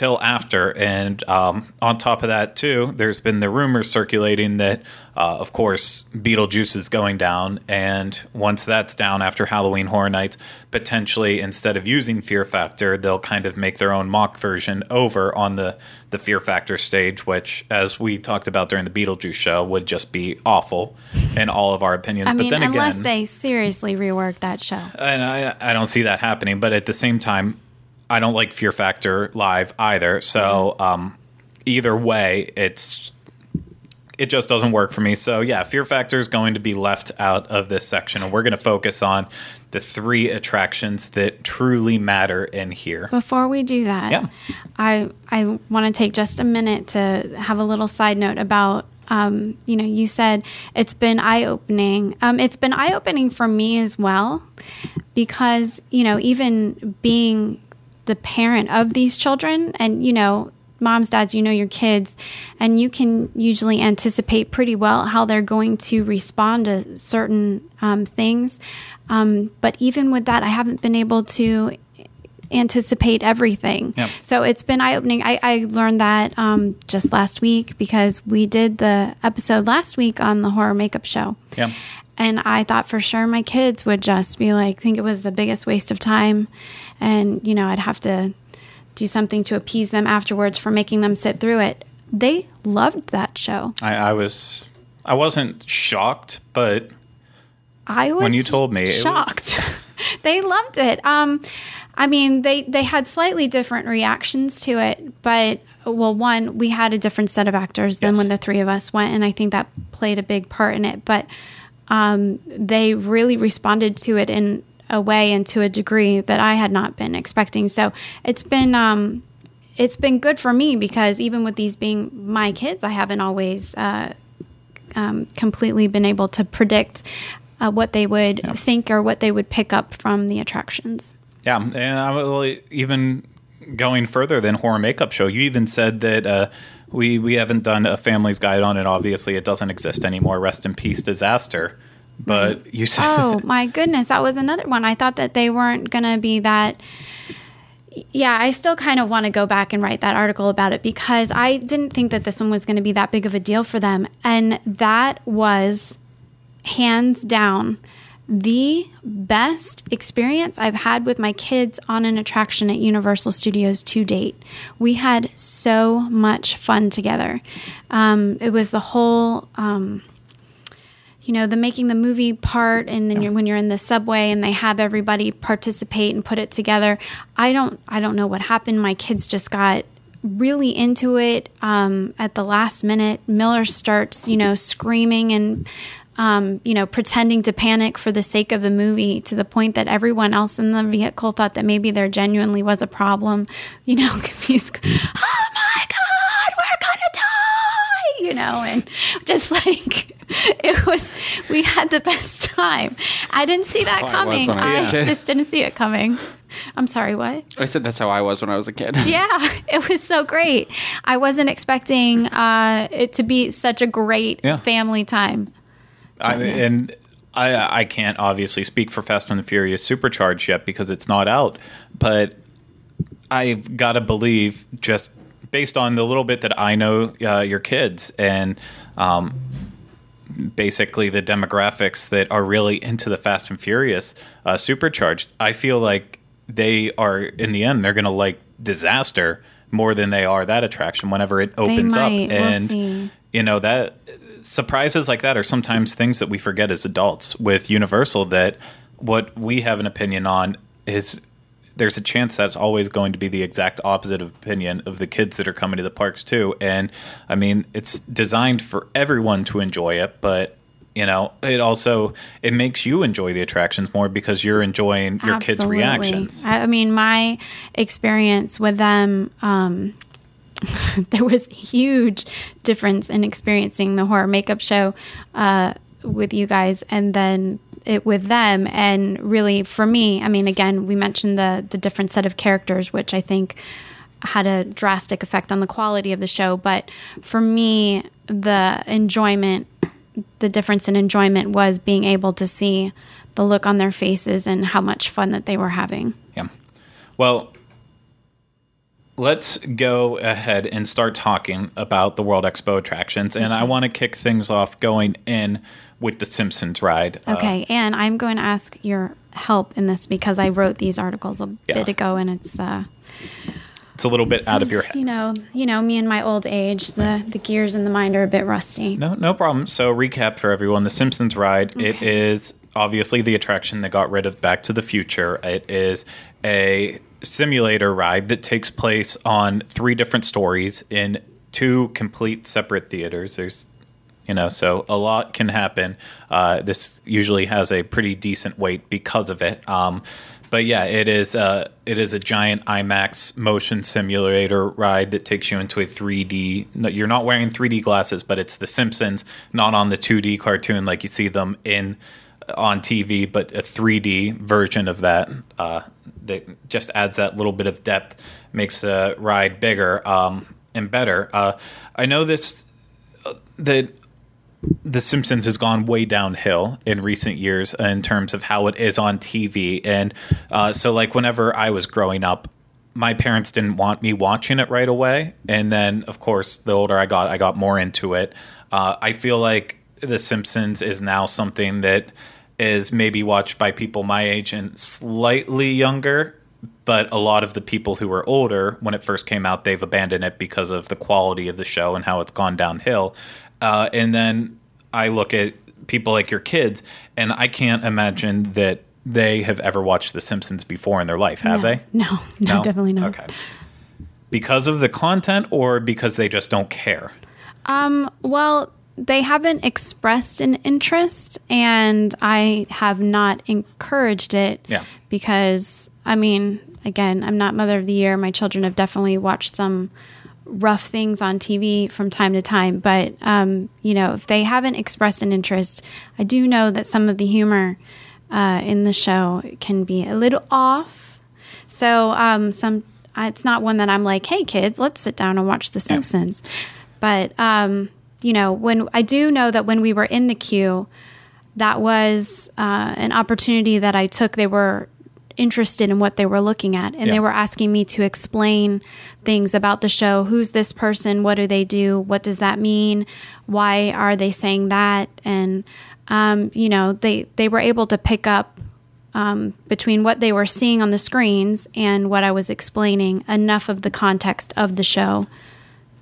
till after. And um, on top of that, too, there's been the rumors circulating that, uh, of course, Beetlejuice is going down. And once that's down after Halloween Horror Nights, potentially instead of using Fear Factor, they'll kind of make their own mock version over on the, the Fear Factor stage, which, as we talked about during the Beetlejuice show, would just be awful in all of our opinions.
I
mean, but then again,
unless
again,
they seriously rework that show.
And I, I don't see that happening. But at the same time, I don't like Fear Factor live either. So um, either way, it's it just doesn't work for me. So yeah, Fear Factor is going to be left out of this section, and we're going to focus on the three attractions that truly matter in here.
Before we do that,
yeah.
I I want to take just a minute to have a little side note about. Um, you know, you said it's been eye opening. Um, it's been eye opening for me as well, because you know, even being the parent of these children and you know moms dads you know your kids and you can usually anticipate pretty well how they're going to respond to certain um, things um, but even with that i haven't been able to anticipate everything.
Yep.
So it's been eye opening. I, I learned that um, just last week because we did the episode last week on the horror makeup show.
Yeah.
And I thought for sure my kids would just be like, think it was the biggest waste of time. And, you know, I'd have to do something to appease them afterwards for making them sit through it. They loved that show.
I, I was, I wasn't shocked, but
I was
When you told me, it was-
shocked. they loved it. Um, I mean, they they had slightly different reactions to it, but well, one we had a different set of actors than
Yes.
when the three of us went, and I think that played a big part in it. But um, they really responded to it in a way and to a degree that I had not been expecting. So it's been um, it's been good for me because even with these being my kids, I haven't always uh, um, completely been able to predict uh, what they would think or what they would pick up from the attractions.
Yeah, and I will even going further than horror makeup show. You even said that uh, we we haven't done a family's guide on it. Obviously, it doesn't exist anymore. Rest in peace, disaster. But mm-hmm. you said
Oh my goodness, that was another one. I thought that they weren't going to be that. Yeah, I still kind of want to go back and write that article about it because I didn't think that this one was going to be that big of a deal for them. And that was hands down the best experience I've had with my kids on an attraction at Universal Studios to date. We had so much fun together. Um, it was the whole. Um, you know the making the movie part and then you're, when you're in the subway and they have everybody participate and put it together i don't i don't know what happened my kids just got really into it um, at the last minute miller starts you know screaming and um, you know pretending to panic for the sake of the movie to the point that everyone else in the vehicle thought that maybe there genuinely was a problem you know because he's oh my god we're gonna die you know and just like it was we had the best time. I didn't see that coming.
I
i just didn't see it coming. I'm sorry what?
I said that's how I was when I was a kid.
yeah it was so great. I wasn't expecting uh, it to be such a great
Yeah.
family time
I, and I I can't obviously speak for Fast and the Furious Supercharged yet because it's not out, but I've got to believe just based on the little bit that I know uh, your kids and um, basically the demographics that are really into the Fast and Furious uh, Supercharged. I feel like they are in the end they're going to like Disaster more than they are that attraction whenever it opens
might.
up
We'll
and
see.
you know that surprises like that are sometimes things that we forget as adults with universal that what we have an opinion on is there's a chance that's always going to be the exact opposite of opinion of the kids that are coming to the parks too. And i mean it's designed for everyone to enjoy it but you know it also it makes you enjoy the attractions more because you're enjoying your kids reactions.
I, I mean, my experience with them, um, there was huge difference in experiencing the horror makeup show uh, with you guys, and then it with them. And really, for me, I mean, again, we mentioned the the different set of characters, which I think had a drastic effect on the quality of the show. But for me, the enjoyment the difference in enjoyment was being able to see the look on their faces and how much fun that they were having.
Yeah. Well, let's go ahead and start talking about the World Expo attractions. And I want to kick things off going in with the Simpsons ride. Uh,
Okay, and I'm going to ask your help in this because I wrote these articles a
Yeah.
bit ago, and it's uh,
it's a little bit out of your head.
you know, you know, me and my old age, the the gears in the mind are a bit rusty.
No, no problem. So, recap for everyone: the Simpsons ride. It
Okay.
is obviously the attraction that got rid of Back to the Future. It is a simulator ride that takes place on three different stories in two complete separate theaters. There's you know so a lot can happen. Uh, this usually has a pretty decent weight because of it. Um, but yeah it is uh, it is a giant imax motion simulator ride that takes you into a 3d no, you're not wearing 3d glasses but it's the simpsons not on the 2d cartoon like you see them in on tv but a 3d version of that. Uh, that just adds that little bit of depth makes the ride bigger um, and better uh, i know this that The Simpsons has gone way downhill in recent years in terms of how it is on TV. And uh, so, like, whenever I was growing up, my parents didn't want me watching it right away. And then, of course, the older I got, I got more into it. Uh, I feel like The Simpsons is now something that is maybe watched by people my age and slightly younger. But a lot of the people who were older when it first came out, they've abandoned it because of the quality of the show and how it's gone downhill. Uh, and then I look at people like your kids, and I can't imagine that they have ever watched The Simpsons before in their life, have
no,
they?
No, no, definitely not.
Okay. Because of the content or because they just don't care?
Um, well, they haven't expressed an interest, and I have not encouraged it.
Yeah.
Because, I mean, again, I'm not Mother of the Year. My children have definitely watched some rough things on TV from time to time. But, um, you know, if they haven't expressed an interest, I do know that some of the humor uh, in the show can be a little off. So, um, some it's not one that I'm like, hey, kids, let's sit down and watch The Simpsons. But, um, you know, when I do know that when we were in the queue, that was uh, an opportunity that I took. They were interested in what they were looking at and
Yeah.
they were asking me to explain things about the show. Who's this person? What do they do? What does that mean? Why are they saying that? And um, you know they they were able to pick up um, between what they were seeing on the screens and what I was explaining enough of the context of the show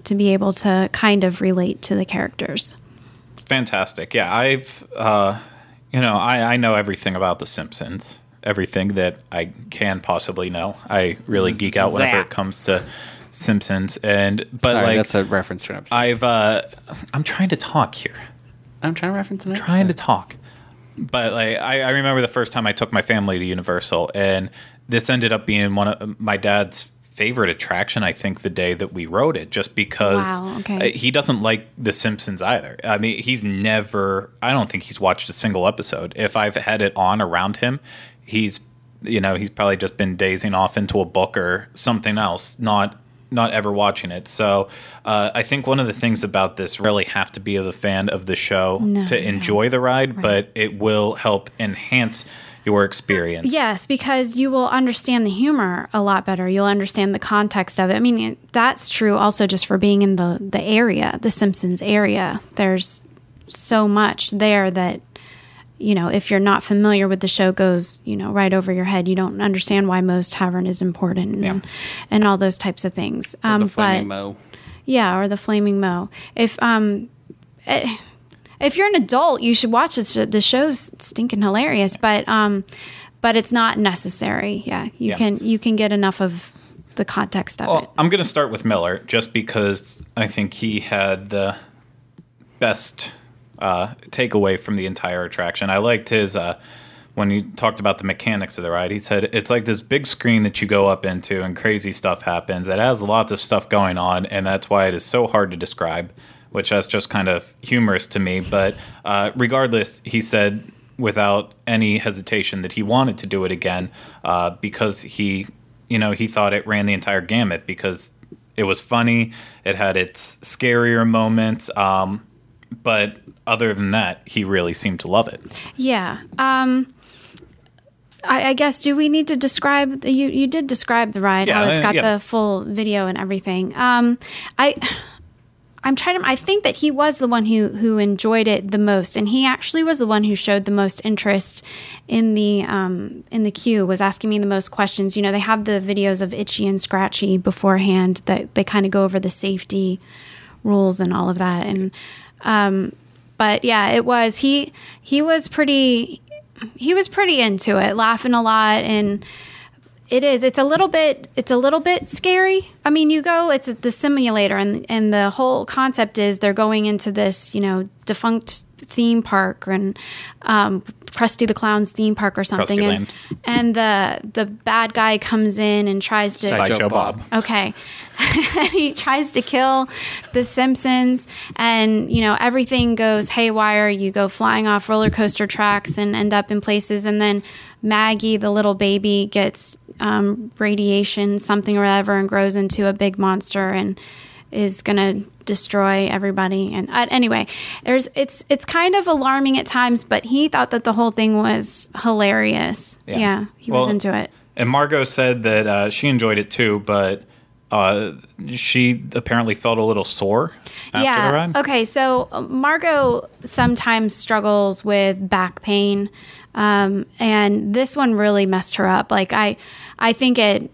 to be able to kind of relate to the characters.
Fantastic. Yeah, I've, uh, you know, I, I know everything about The Simpsons, everything that I can possibly know. I really geek out whenever
That.
it comes to Simpsons, and but
Sorry,
like
that's a reference to an episode.
I've, uh, I'm trying to talk here.
I'm trying to reference an episode.
trying to talk. But like I, I remember the first time I took my family to Universal, and this ended up being one of my dad's favorite attraction. I think the day that we rode it, just because
Wow, okay.
he doesn't like The Simpsons either. I mean, he's never. I don't think he's watched a single episode. If I've had it on around him, he's you know he's probably just been dazing off into a book or something else, not not ever watching it. So uh, I think one of the things about this really have to be a fan of the show
No,
to
no.
enjoy the ride, but it will help enhance your experience.
Yes, because you will understand the humor a lot better. You'll understand the context of it. I mean, that's true also just for being in the the area, the Simpsons area. There's so much there that you know, if you're not familiar with the show goes, you know, right over your head. You don't understand why Moe's Tavern is important and, and all those types of things. Um,
the flaming
but
Moe.
yeah, or the flaming Moe. If um, eh, if you're an adult, you should watch this. The show's stinking hilarious, but um, but it's not necessary. Yeah, you
Yeah.
can you can get enough of the context of it.
Well, I'm going to start with Miller just because I think he had the best uh, takeaway from the entire attraction. I liked his uh, when he talked about the mechanics of the ride. He said it's like this big screen that you go up into and crazy stuff happens. It has lots of stuff going on, and that's why it is so hard to describe. Which that's just kind of humorous to me. But uh, regardless, he said without any hesitation that he wanted to do it again uh, because he, you know, he thought it ran the entire gamut because it was funny. It had its scarier moments. Um, but other than that, he really seemed to love it.
Yeah. Um, I, I guess do we need to describe you? You did describe the ride. how
Yeah,
it's
uh,
got
yeah.
the full video and everything. Um, I. I'm trying to. I think that he was the one who who enjoyed it the most, and he actually was the one who showed the most interest in the um, in the queue. Was asking me the most questions. You know, they have the videos of Itchy and Scratchy beforehand that they kind of go over the safety rules and all of that. And um, but yeah, it was he he was pretty he was pretty into it, laughing a lot and it is. It's a little bit. It's a little bit scary. I mean, you go. It's the simulator, and and the whole concept is they're going into this, you know, defunct theme park and um, Krusty the Clown's theme park or something, and and the the bad guy comes in and tries to
Sideshow
Sideshow
Bob.
Bob.
Okay. and he tries to kill the Simpsons, and you know everything goes haywire. You go flying off roller coaster tracks and end up in places, and then Maggie, the little baby, gets um, radiation, something or other, and grows into a big monster. And is going to destroy everybody. And uh, anyway, there's it's it's kind of alarming at times, but he thought that the whole thing was hilarious. Yeah, he was into it.
And Margot said that uh, she enjoyed it too, but uh, she apparently felt a little sore after the ride.
Okay, so Margot sometimes struggles with back pain, um, and this one really messed her up. Like I, I think it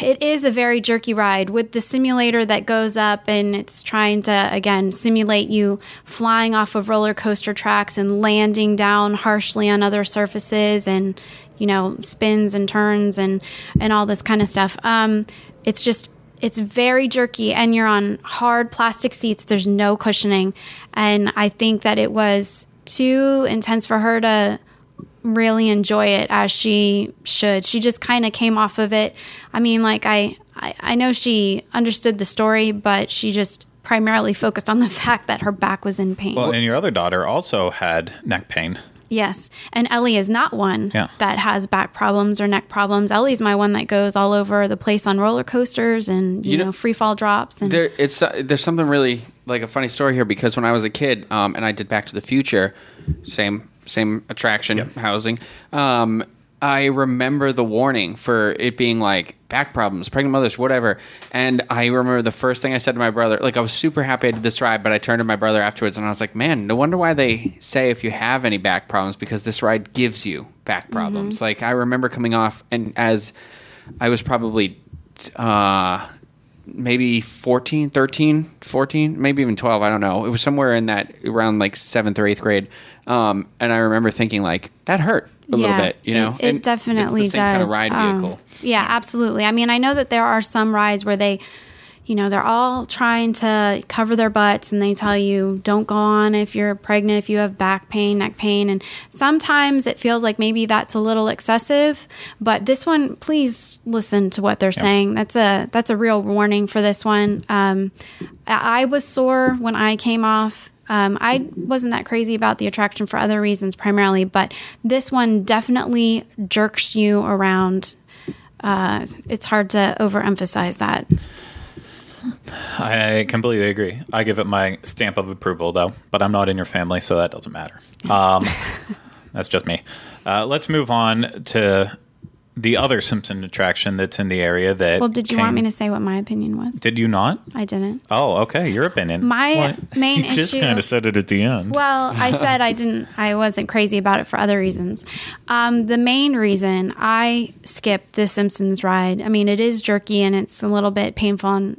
it is a very jerky ride with the simulator that goes up and it's trying to again simulate you flying off of roller coaster tracks and landing down harshly on other surfaces and you know spins and turns and and all this kind of stuff. Um, it's just it's very jerky and you're on hard plastic seats there's no cushioning and i think that it was too intense for her to really enjoy it as she should she just kind of came off of it i mean like I, I i know she understood the story but she just primarily focused on the fact that her back was in pain
Well, and your other daughter also had neck pain.
Yes. And Ellie is not one
Yeah.
that has back problems or neck problems. Ellie's my one that goes all over the place on roller coasters and, you,
You
know,
know-
free fall drops. And
There, it's uh, there's something really like a funny story here because when I was a kid, um, and I did Back to the Future, same same attraction housing. Um, I remember the warning for it being like back problems, pregnant mothers, whatever. And I remember the first thing I said to my brother, like I was super happy I did this ride, but I turned to my brother afterwards and I was like, man, no wonder why they say if you have any back problems because this ride gives you back problems. Like I remember coming off and as I was probably uh maybe 14 13 14 maybe even 12 i don't know it was somewhere in that around like seventh or eighth grade um, and i remember thinking like that hurt a little bit you know
It, it definitely
it's the same
does.
kind of ride
Um,
vehicle
yeah, absolutely. I mean, I know that there are some rides where they, you know, they're all trying to cover their butts and they tell you don't go on if you're pregnant, if you have back pain, neck pain. And sometimes it feels like maybe that's a little excessive. But this one, please listen to what they're saying. That's a that's a real warning for this one. Um, I was sore when I came off. Um, I wasn't that crazy about the attraction for other reasons primarily, but this one definitely jerks you around. Uh, it's hard to overemphasize that.
I completely agree. I give it my stamp of approval, though, but I'm not in your family, so that doesn't matter. Um, that's just me. Uh, let's move on to the other Simpson attraction that's in the area. That
Well, did you want me to say what my opinion was?
Did you not?
I didn't.
Oh, okay. Your opinion.
My main
you just kind of said it at the end.
Well, I said I didn't. I wasn't crazy about it for other reasons. Um, the main reason I skipped the Simpsons ride. I mean, it is jerky and it's a little bit painful on,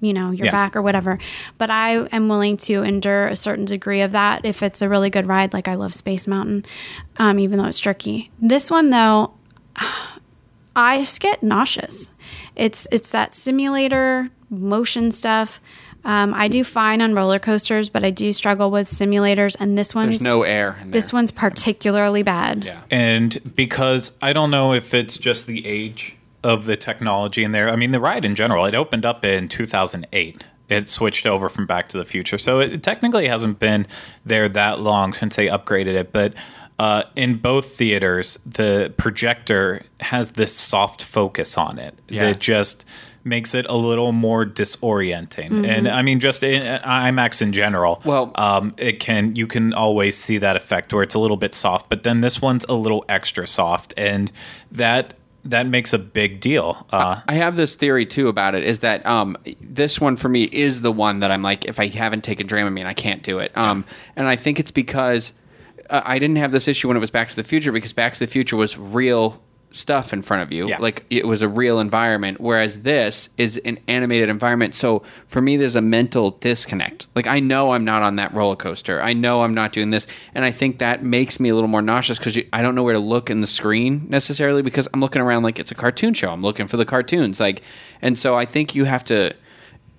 you know, your
Yeah.
back or whatever. But I am willing to endure a certain degree of that if it's a really good ride. Like I love Space Mountain, um, even though it's jerky. This one though, I just get nauseous. It's it's that simulator motion stuff. Um, I do fine on roller coasters, but I do struggle with simulators, and this one's
there's no air in there.
this one's particularly bad.
yeah
and because I don't know if it's just the age of the technology in there. I mean, the ride in general, it opened up in 2008. It switched over from Back to the Future, so it technically hasn't been there that long since they upgraded it. But uh, in both theaters, the projector has this soft focus on it
Yeah.
that just makes it a little more disorienting. And I mean, just in IMAX in general,
Well-
um, it can you can always see that effect where it's a little bit soft, but then this one's a little extra soft, and that that makes a big deal. Uh,
I have this theory too about it. Is that um, this one for me is the one that I'm like, if I haven't taken Dramamine, I can't do it. Um, and I think it's because uh, I didn't have this issue when it was Back to the Future because Back to the Future was real stuff in front of you.
Yeah.
Like it was a real environment, whereas this is an animated environment. So for me, there's a mental disconnect. Like I know I'm not on that roller coaster. I know I'm not doing this, and I think that makes me a little more nauseous because I don't know where to look in the screen necessarily because I'm looking around like it's a cartoon show. I'm looking for the cartoons, like, and so I think you have to.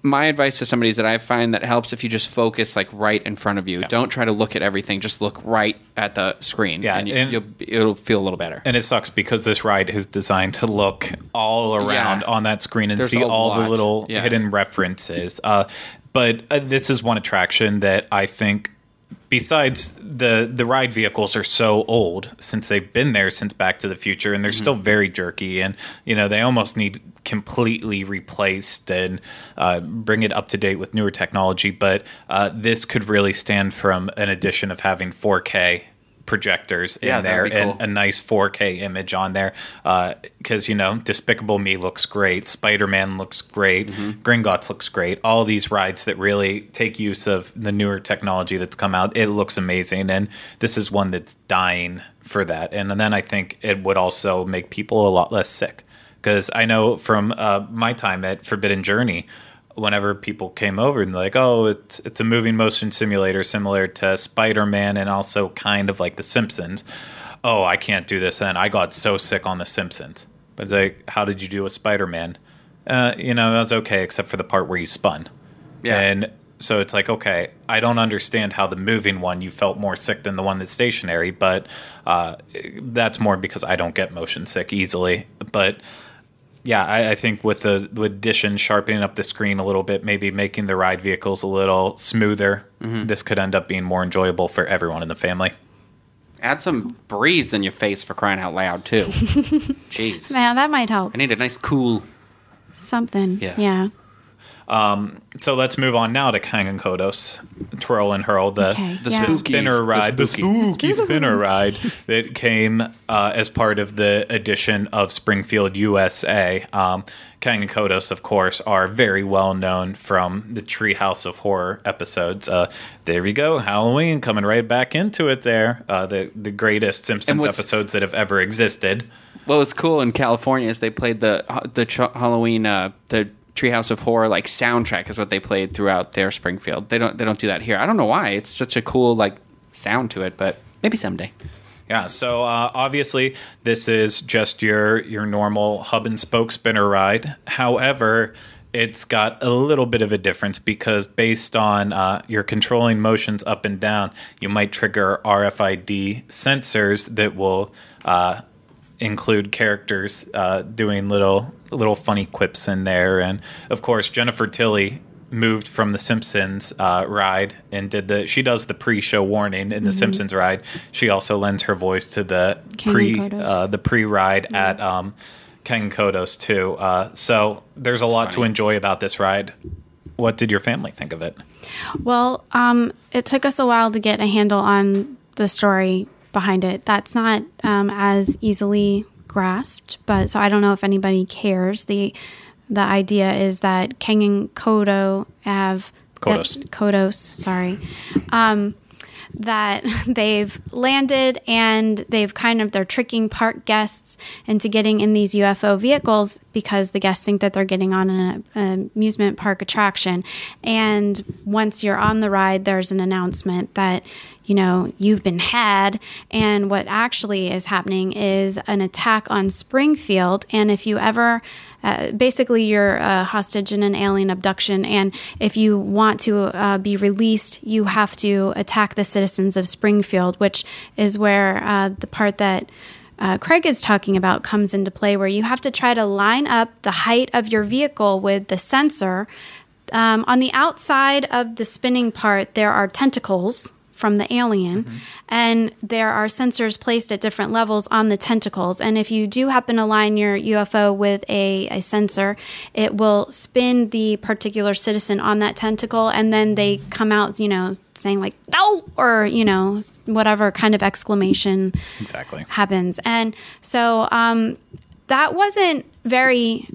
My advice to somebody is that I find that helps if you just focus like right in front of you. Don't try to look at everything. Just look right at the screen.
Yeah,
and, you,
and-
you'll, it'll feel a little better.
and it sucks because this ride is designed to look all around
Yeah.
on that screen and
There's
see all the little
Yeah.
hidden references. Uh, but uh, this is one attraction that I think besides the the ride vehicles are so old since they've been there since Back to the Future, and they're still very jerky, and you know they almost need completely replaced and uh, bring it up to date with newer technology. But uh, this could really stand from an addition of having 4K projectors
Yeah,
in there
cool.
and a nice 4K image on there because you know Despicable Me looks great, Spider Man looks great,
Mm-hmm.
Gringotts looks great. All these rides that really take use of the newer technology that's come out, it looks amazing, and this is one that's dying for that. And, then I think it would also make people a lot less sick because I know from uh, my time at Forbidden Journey. Whenever people came over and like, oh, it's it's a moving motion simulator similar to Spider Man and also kind of like The Simpsons oh, I can't do this. And I got so sick on The Simpsons. But it's like, how did you do with Spider Man? Uh, you know, that was okay, except for the part where you spun.
Yeah.
And so it's like, okay, I don't understand how the moving one you felt more sick than the one that's stationary, but uh, that's more because I don't get motion sick easily. But yeah, I, I think with the with addition, sharpening up the screen a little bit, maybe making the ride vehicles a little smoother, mm-hmm. this could end up being more enjoyable for everyone in the family.
Add some breeze in your face for crying out loud too. Jeez,
Yeah, that might help.
I need a nice cool.
Something.
Yeah.
Yeah.
So let's move on now to Kang and Kodos, Twirl and Hurl, the,
Okay,
the,
yeah.
the spinner ride, the
spooky.
spooky spinner ride that came uh, as part of the edition of Springfield, USA. Um, Kang and Kodos, of course, are very well known from the Treehouse of Horror episodes. Uh, there we go, Halloween coming right back into it. There, uh, the the greatest Simpsons episodes that have ever existed.
What was cool in California is they played the the ch- Halloween uh, the Treehouse of Horror like soundtrack is what they played throughout their Springfield. They don't they don't do that here. I don't know why. It's such a cool like sound to it, but maybe someday.
Yeah, so uh, obviously this is just your your normal hub and spoke spinner ride. However, it's got a little bit of a difference because based on uh, your controlling motions up and down, you might trigger RFID sensors that will uh, include characters uh, doing little little funny quips in there, and of course Jennifer Tilly moved from the Simpsons uh, ride and did the she does the pre-show warning in the Simpsons ride. She also lends her voice to the
Ken
pre uh, the pre-ride at um, Ken Kodos too. Uh, so there's a lot to enjoy about this ride. What did your family think of it?
Well, um, it took us a while to get a handle on the story behind it. That's not um, as easily grasped, but so I don't know if anybody cares. the The idea is that Kang and Kodo have
Kodos.
Kodos, sorry, um, that they've landed and they've kind of they're tricking park guests into getting in these UFO vehicles because the guests think that they're getting on an, an amusement park attraction. And once you're on the ride, there's an announcement that you know you've been had. And what actually is happening is an attack on springfield. And if you ever uh, basically you're a hostage in an alien abduction. And if you want to uh, be released you have to attack the citizens of springfield which is where uh, the part that uh, Craig is talking about comes into play, where you have to try to line up the height of your vehicle with the sensor. Um, on the outside of the spinning part, there are tentacles from the alien, and there are sensors placed at different levels on the tentacles. And if you do happen to line your UFO with a, a sensor, it will spin the particular citizen on that tentacle, and then they come out, you know, saying like "no" or you know whatever kind of exclamation
Exactly.
happens. And so um, that wasn't very.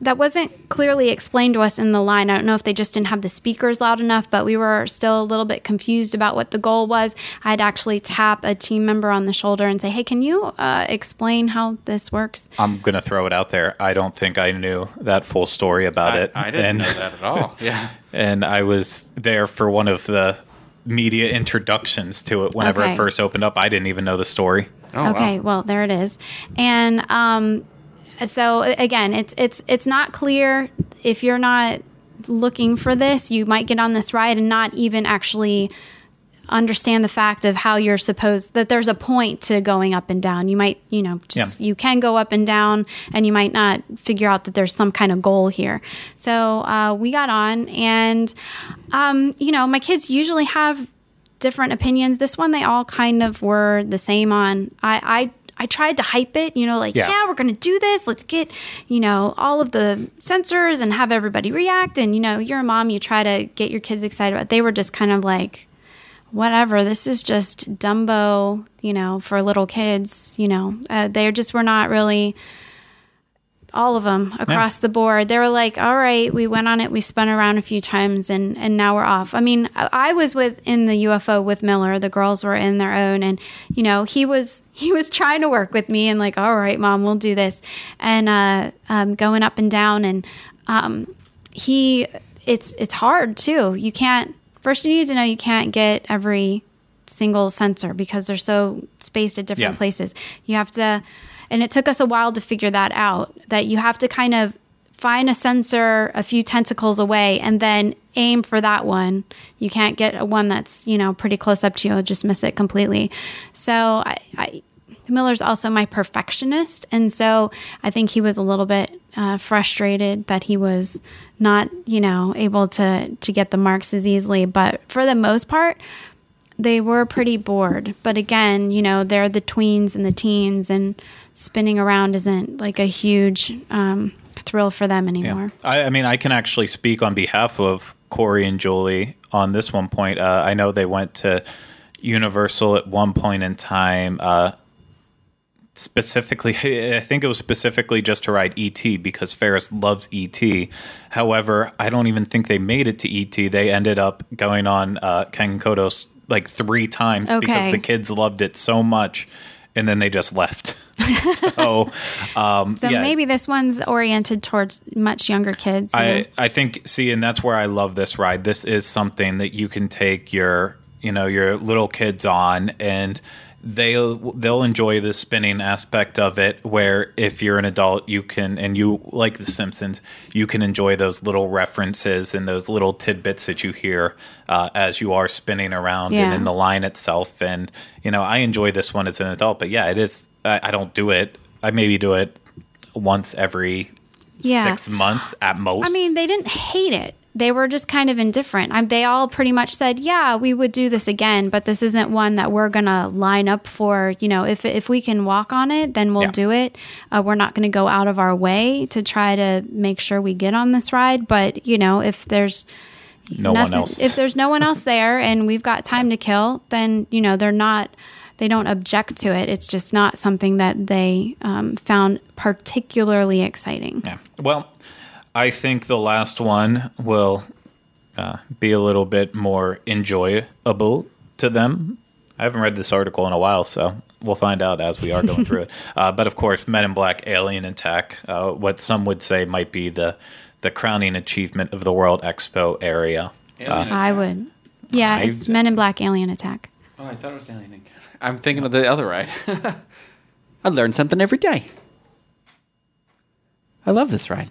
That wasn't clearly explained to us in the line. I don't know if they just didn't have the speakers loud enough, but we were still a little bit confused about what the goal was. I'd actually tap a team member on the shoulder and say, "Hey, can you uh, explain how this works?"
I'm gonna throw it out there. I don't think I knew that full story about
I,
it.
I didn't
and,
know that at all. Yeah.
and I was there for one of the media introductions to it whenever
Okay.
it first opened up. I didn't even know the story.
Oh,
okay,
wow.
well there it is, and um, so again, it's it's it's not clear if you're not looking for this, you might get on this ride and not even actually understand the fact of how you're supposed that there's a point to going up and down. You might, you know, just
Yeah.
you can go up and down and you might not figure out that there's some kind of goal here. So uh, we got on and um, you know, my kids usually have different opinions. This one, they all kind of were the same on. I, I I tried to hype it, you know, like,
Yeah.
yeah, we're going to do this. Let's get, you know, all of the sensors and have everybody react. And, you know, you're a mom, you try to get your kids excited about They were just kind of like, whatever, this is just Dumbo, you know, for little kids, you know. Uh, they just were not really, all of them across the board. They were like, all right, we went on it, we spun around a few times, and, and now we're off. I mean, I I was with in the UFO with Miller. The girls were in their own, and you know, he was he was trying to work with me and like, all right, mom, we'll do this, and uh, um, going up and down, and um, he, it's it's hard too. You can't. First, you need to know you can't get every single sensor because they're so spaced at different
Yeah.
places. You have to, and it took us a while to figure that out. That you have to kind of find a sensor a few tentacles away and then aim for that one. You can't get a one that's you know pretty close up to you; just miss it completely. So I. I Miller's also my perfectionist, and so I think he was a little bit uh, frustrated that he was not, you know, able to to get the marks as easily. But for the most part, they were pretty bored. But again, you know, they're the tweens and the teens, and spinning around isn't like a huge um, thrill for them anymore.
I, I mean, I can actually speak on behalf of Corey and Julie on this one point. Uh, I know they went to Universal at one point in time. Uh, specifically, I think it was specifically just to ride ET because Ferris loves ET. However, I don't even think they made it to ET. They ended up going on uh, Kang and Kodos like three times because the kids loved it so much, and then they just left. so, um,
So
yeah.
maybe this one's oriented towards much younger kids. know?
I, I think see and that's where I love this ride. This is something that you can take your you know your little kids on and they'll they'll enjoy the spinning aspect of it where if you're an adult you can and you like the simpsons you can enjoy those little references and those little tidbits that you hear uh, as you are spinning around and in the line itself and you know i enjoy this one as an adult but yeah it is i, I don't do it i maybe do it once every
Yeah.
six months at most
I mean, they didn't hate it. They were just kind of indifferent. I, they all pretty much said, "Yeah, we would do this again, but this isn't one that we're gonna line up for. You know, if if we can walk on it, then we'll
Yeah.
do it. Uh, we're not going to go out of our way to try to make sure we get on this ride. But you know, if there's
no one else
if there's no one else there and we've got time to kill, then you know they're not. They don't object to it. It's just not something that they um, found particularly exciting.
Yeah. Well, I think the last one will uh, be a little bit more enjoyable to them. I haven't read this article in a while, so we'll find out as we are going through it. Uh, but of course, Men in Black Alien Attack, uh, what some would say might be the the crowning achievement of the World Expo area.
I would. Yeah,
I-
it's Men in Black Alien Attack.
Oh, I thought it was the alien. I'm thinking of the other ride. I learn something every day. I love this ride.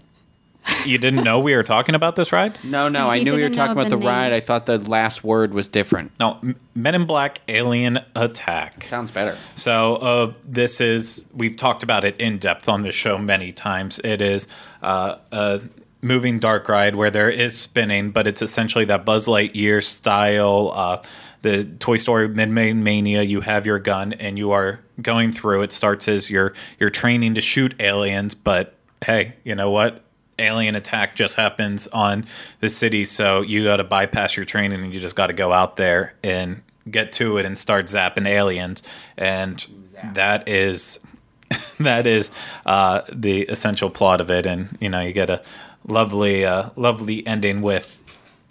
You didn't know we were talking about this ride?
No, no, I
You
knew we were
didn't
talking about the,
the
ride. I thought the last word was different.
No, M- Men in Black Alien Attack.
Sounds better.
So uh, this is we've talked about it in depth on the show many times. It is uh, a moving dark ride where there is spinning, but it's essentially that Buzz Lightyear style. Uh, the Toy Story Midway Mania. You have your gun and you are going through. It starts as you're you're training to shoot aliens, but hey, you know what? Alien attack just happens on the city, so you got to bypass your training and you just got to go out there and get to it and start zapping aliens. And that is that is uh, the essential plot of it. And you know, you get a lovely, uh, lovely ending with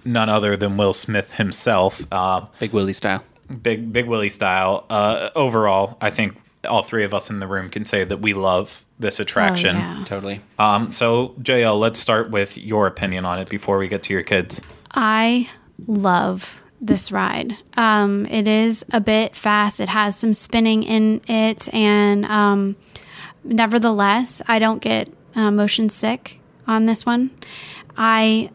none other than Will Smith himself. Uh,
Big Willie style.
big Big Willie style. Uh, overall, I think all three of us in the room can say that we love this attraction.
Oh, yeah.
Totally.
Um, so JL, let's start with your opinion on it before we get to your kids.
I love this ride. Um, it is a bit fast. It has some spinning in it, and um, nevertheless, I don't get uh, motion sick on this one. I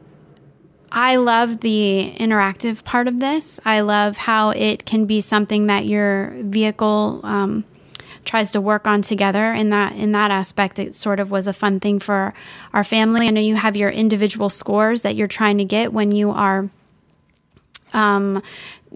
I love the interactive part of this. I love how it can be something that your vehicle um, tries to work on together. In that in that aspect, it sort of was a fun thing for our family. I know you have your individual scores that you're trying to get when you are um,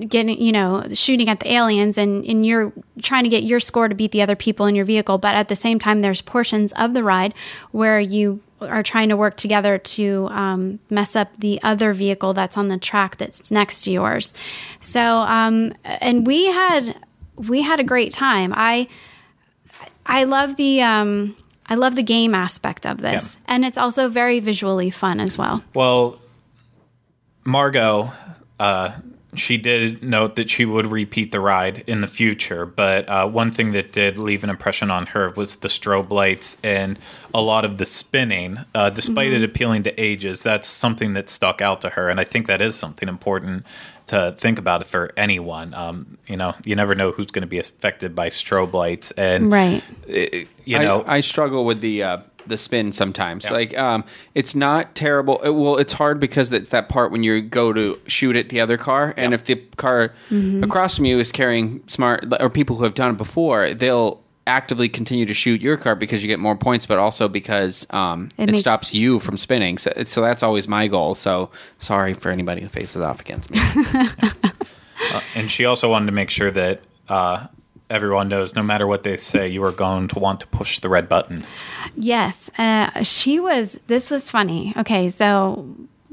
getting you know shooting at the aliens and and you're trying to get your score to beat the other people in your vehicle but at the same time there's portions of the ride where you are trying to work together to um, mess up the other vehicle that's on the track that's next to yours so um, and we had we had a great time i i love the um, i love the game aspect of this
Yeah.
and it's also very visually fun as well
Well, Margot, uh, she did note that she would repeat the ride in the future, but uh, one thing that did leave an impression on her was the strobe lights and a lot of the spinning. Uh, despite it appealing to ages, that's something that stuck out to her, and I think that is something important to think about for anyone. Um, you know, you never know who's going to be affected by strobe lights, and
Right.
it- you know,
I, I struggle with the uh, the spin sometimes.
Yeah.
Like, um, it's not terrible. It, well, it's hard because it's that part when you go to shoot at the other car, and
Yeah.
if the car across from you is carrying smart or people who have done it before, they'll actively continue to shoot your car because you get more points, but also because um,
It
it,
makes-
stops you from spinning. So, so that's always my goal. So sorry for anybody who faces off against me.
And she also wanted to make sure that uh, everyone knows no matter what they say, you are going to want to push the red button.
Yes, uh, she was. This was funny. Okay, so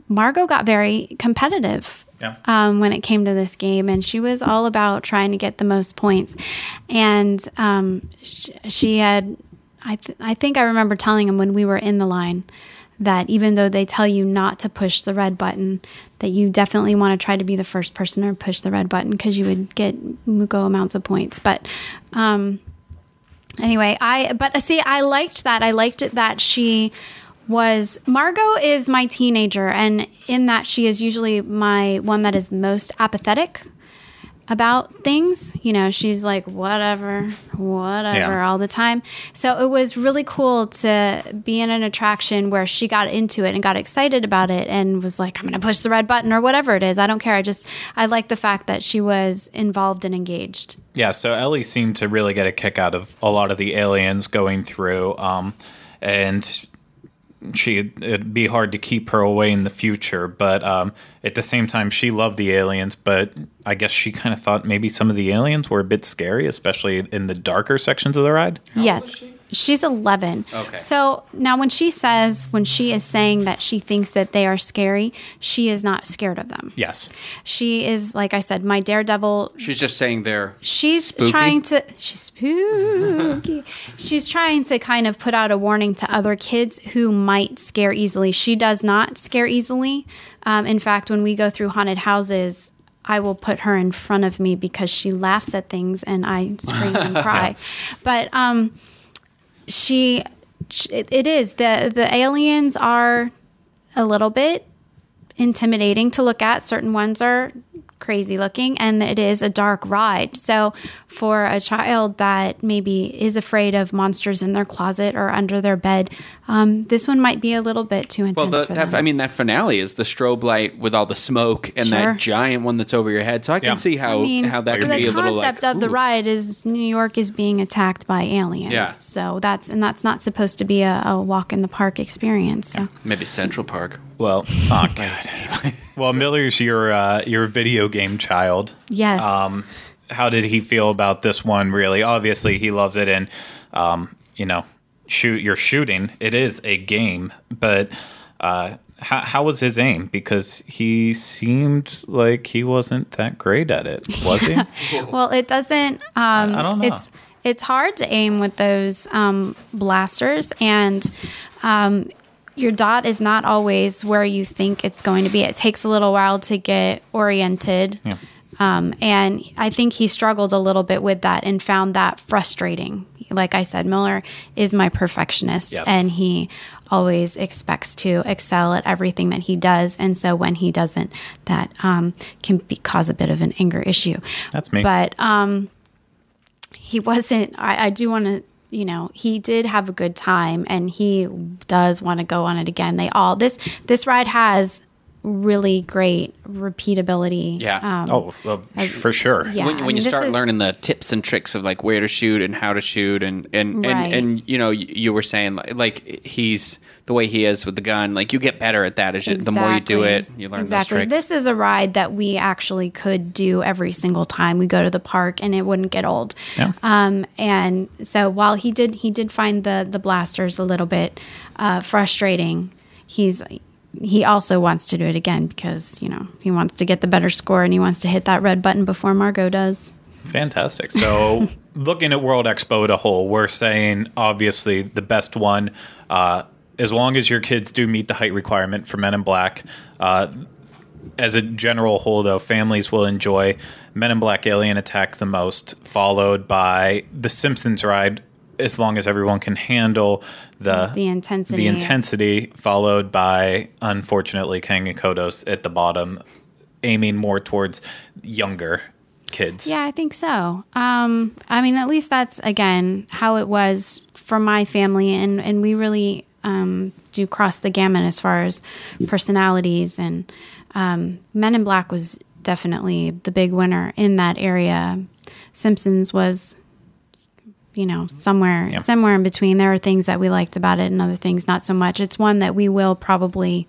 Margot got very competitive
Yeah.
um, when it came to this game, and she was all about trying to get the most points. And um, sh- she had, I, th- I think I remember telling him when we were in the line that even though they tell you not to push the red button, that you definitely want to try to be the first person to push the red button because you would get mugo amounts of points. But um, anyway i but uh, see i liked that i liked it that she was margot is my teenager and in that she is usually my one that is most apathetic about things you know she's like whatever whatever
Yeah.
all the time. So it was really cool to be in an attraction where she got into it and got excited about it and was like i'm gonna push the red button or whatever it is. I don't care. I just i like the fact that she was involved and engaged.
Yeah, so Ellie seemed to really get a kick out of a lot of the aliens going through, um, and she it'd be hard to keep her away in the future. But um, at the same time, she loved the aliens. But I guess she kind of thought maybe some of the aliens were a bit scary, especially in the darker sections of the ride.
yes. She's 11.
Okay.
So now when she says, when she is saying that she thinks that they are scary, she is not scared of them.
Yes,
She is, like I said, my daredevil.
She's just saying they're
She's
Spooky?
trying to, she's spooky. she's trying to kind of put out a warning to other kids who might scare easily. She does not scare easily. Um, in fact, when we go through haunted houses, I will put her in front of me because she laughs at things and I scream and cry. But um, she, sh- it it is the the aliens are a little bit intimidating to look at. Certain ones are crazy looking, and it is a dark ride. So, for a child that maybe is afraid of monsters in their closet or under their bed, um, this one might be a little bit too intense
Well, the,
for
that,
them.
I mean, that finale is the strobe light with all the smoke and
Sure.
that giant one that's over your head. So I can
Yeah.
see how
I mean,
how that
the
could be a little
concept
like concept
of the ride is New York is being attacked by aliens.
Yeah.
So that's and that's not supposed to be a, a walk in the park experience. So.
Maybe Central Park.
Well, oh god. well, Miller's your uh, your video game child.
Yes.
Um, how did he feel about this one? Really, obviously, he loves it, and um, you know, shoot, you're shooting. It is a game, but uh, how, how was his aim? Because he seemed like he wasn't that great at it, was he?
Well, it doesn't. Um,
I don't know.
It's it's hard to aim with those um, blasters, and um, your dot is not always where you think it's going to be. It takes a little while to get oriented.
Yeah.
Um, and I think he struggled a little bit with that and found that frustrating. Like I said, Miller is my perfectionist,
Yes.
and he always expects to excel at everything that he does. And so when he doesn't, that um, can be, cause a bit of an anger issue.
That's me.
But um, he wasn't. I, I do want to. You know, he did have a good time, and he does want to go on it again. They all this this ride has really great repeatability.
Yeah.
Um,
Oh, well, for sure.
yeah.
when,
I
when
mean,
you
this
start
is-
learning the tips and tricks of like where to shoot and how to shoot and and
Right.
and, and you know you, you were saying like, like he's the way he is with the gun like you get better at that as you, the more you do it you learn
exactly.
those tricks
This is a ride that we actually could do every single time we go to the park, and it wouldn't get old.
Yeah.
Um, and so while he did, he did find the the blasters a little bit uh, frustrating. He's he also wants to do it again because you know he wants to get the better score and he wants to hit that red button before Margot does.
Fantastic. So, looking at World Expo as a whole, we're saying obviously the best one, uh, as long as your kids do meet the height requirement for Men in Black. Uh, as a general whole, though, families will enjoy Men in Black Alien Attack the most, followed by The Simpsons ride, as long as everyone can handle the
The intensity.
the intensity, followed by unfortunately Kang and Kodos at the bottom, aiming more towards younger kids.
Yeah, I think so. Um, I mean, at least that's again how it was for my family, and and we really um, do cross the gamut as far as personalities. And um, Men in Black was definitely the big winner in that area. Simpsons was, you know, somewhere
Yeah.
somewhere in between. There are things that we liked about it, and other things not so much. It's one that we will probably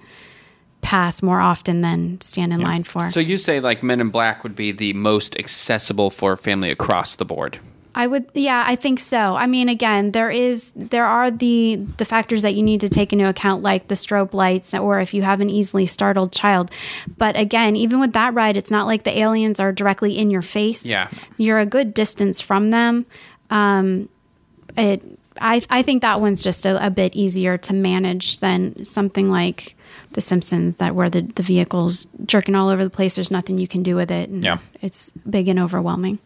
pass more often than stand in line for.
so you say like men in black would be the most accessible for family across the board
I would, yeah, I think so. I mean, again, there is, there are the the factors that you need to take into account, like the strobe lights, or if you have an easily startled child. But again, even with that ride, it's not like the aliens are directly in your face.
Yeah.
you're a good distance from them. Um, it, I, I think that one's just a, a bit easier to manage than something like The Simpsons, that where the the vehicles jerking all over the place. There's nothing you can do with it. And
Yeah.
it's big and overwhelming.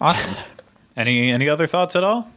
Awesome. Any any other thoughts at all?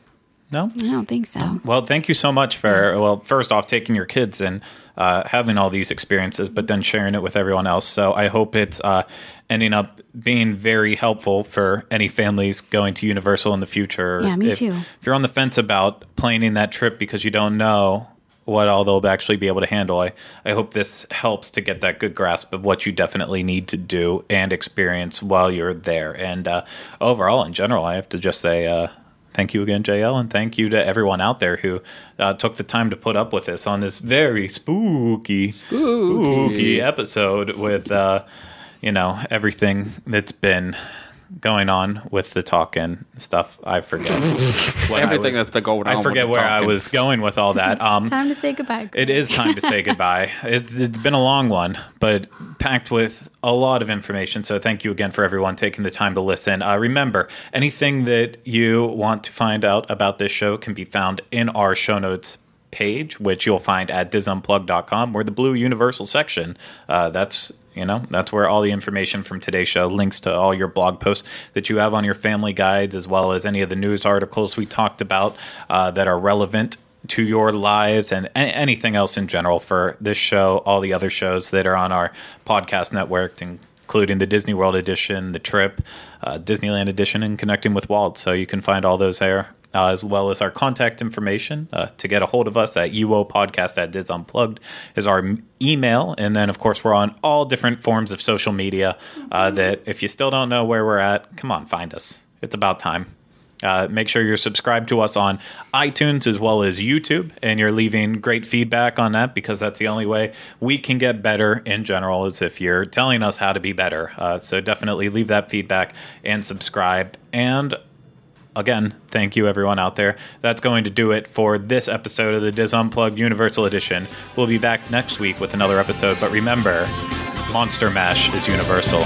No.
I don't think so.
Well, thank you so much for well, first off, taking your kids and uh, having all these experiences, but then sharing it with everyone else. So I hope it's uh, ending up being very helpful for any families going to Universal in the future.
Yeah, me
if,
too.
If you're on the fence about planning that trip because you don't know what all they'll actually be able to handle, I, I hope this helps to get that good grasp of what you definitely need to do and experience while you're there. And uh, overall, in general, I have to just say. Uh, Thank you again, JL, and thank you to everyone out there who uh, took the time to put up with us on this very spooky, spooky, episode with, uh, you know, everything that's been going on with the talking stuff. I forget what I
Everything
was-
that's been going on
I
with
forget
the
where I was going with all that. Um,
Time to say goodbye.
it is time to say goodbye. It's, it's been a long one, but packed with a lot of information. So thank you again for everyone taking the time to listen. Uh, remember, anything that you want to find out about this show can be found in our show notes page, which you'll find at disunplug.com or the blue universal section. Uh, that's you know that's where all the information from today's show links to all your blog posts that you have on your family guides as well as any of the news articles we talked about uh, that are relevant to your lives and anything else in general for this show, all the other shows that are on our podcast network, including the Disney World edition, the Trip, uh, Disneyland edition, and Connecting with Walt. So you can find all those there. Uh, as well as our contact information uh, to get a hold of us at uopodcast at DIS Unplugged is our email. And then, of course, we're on all different forms of social media uh, that if you still don't know where we're at, come on, find us. It's about time. Uh, make sure you're subscribed to us on iTunes as well as YouTube, and you're leaving great feedback on that because that's the only way we can get better in general. Is if you're telling us how to be better. Uh, so definitely leave that feedback and subscribe. And again, thank you everyone out there. That's going to do it for this episode of the DIS Unplugged Universal Edition. We'll be back next week with another episode, but remember, Monster Mash is universal.